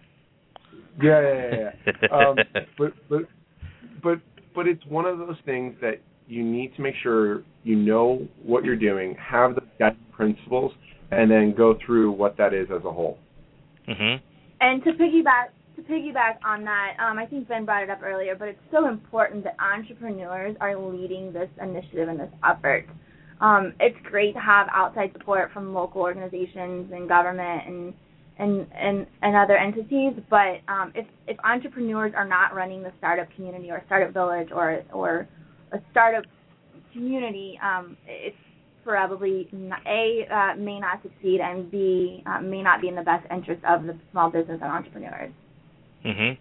Yeah, yeah, yeah. yeah. um, but but but but it's one of those things that you need to make sure you know what you're doing, have the guiding principles, and then go through what that is as a whole. Mm-hmm. And to piggyback to piggyback on that, um, I think Ben brought it up earlier, but it's so important that entrepreneurs are leading this initiative and this effort. Um, it's great to have outside support from local organizations and government and and and and other entities. But um, if if entrepreneurs are not running the startup community or startup village or or a startup community, um, it's probably not, a uh, may not succeed and b uh, may not be in the best interest of the small business and entrepreneurs. Mhm.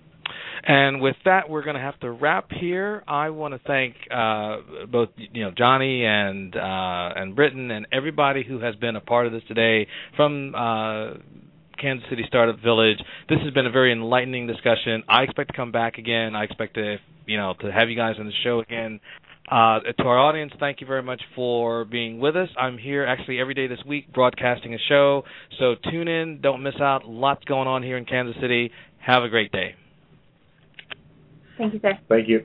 And with that, we're going to have to wrap here. I want to thank uh, both you know Jonny and uh, and Brittain and everybody who has been a part of this today from uh, Kansas City Startup Village. This has been a very enlightening discussion. I expect to come back again. I expect to you know to have you guys on the show again. Uh, to our audience, thank you very much for being with us. I'm here actually every day this week broadcasting a show, so tune in, don't miss out. Lots going on here in Kansas City. Have a great day. Thank you, sir. Thank you.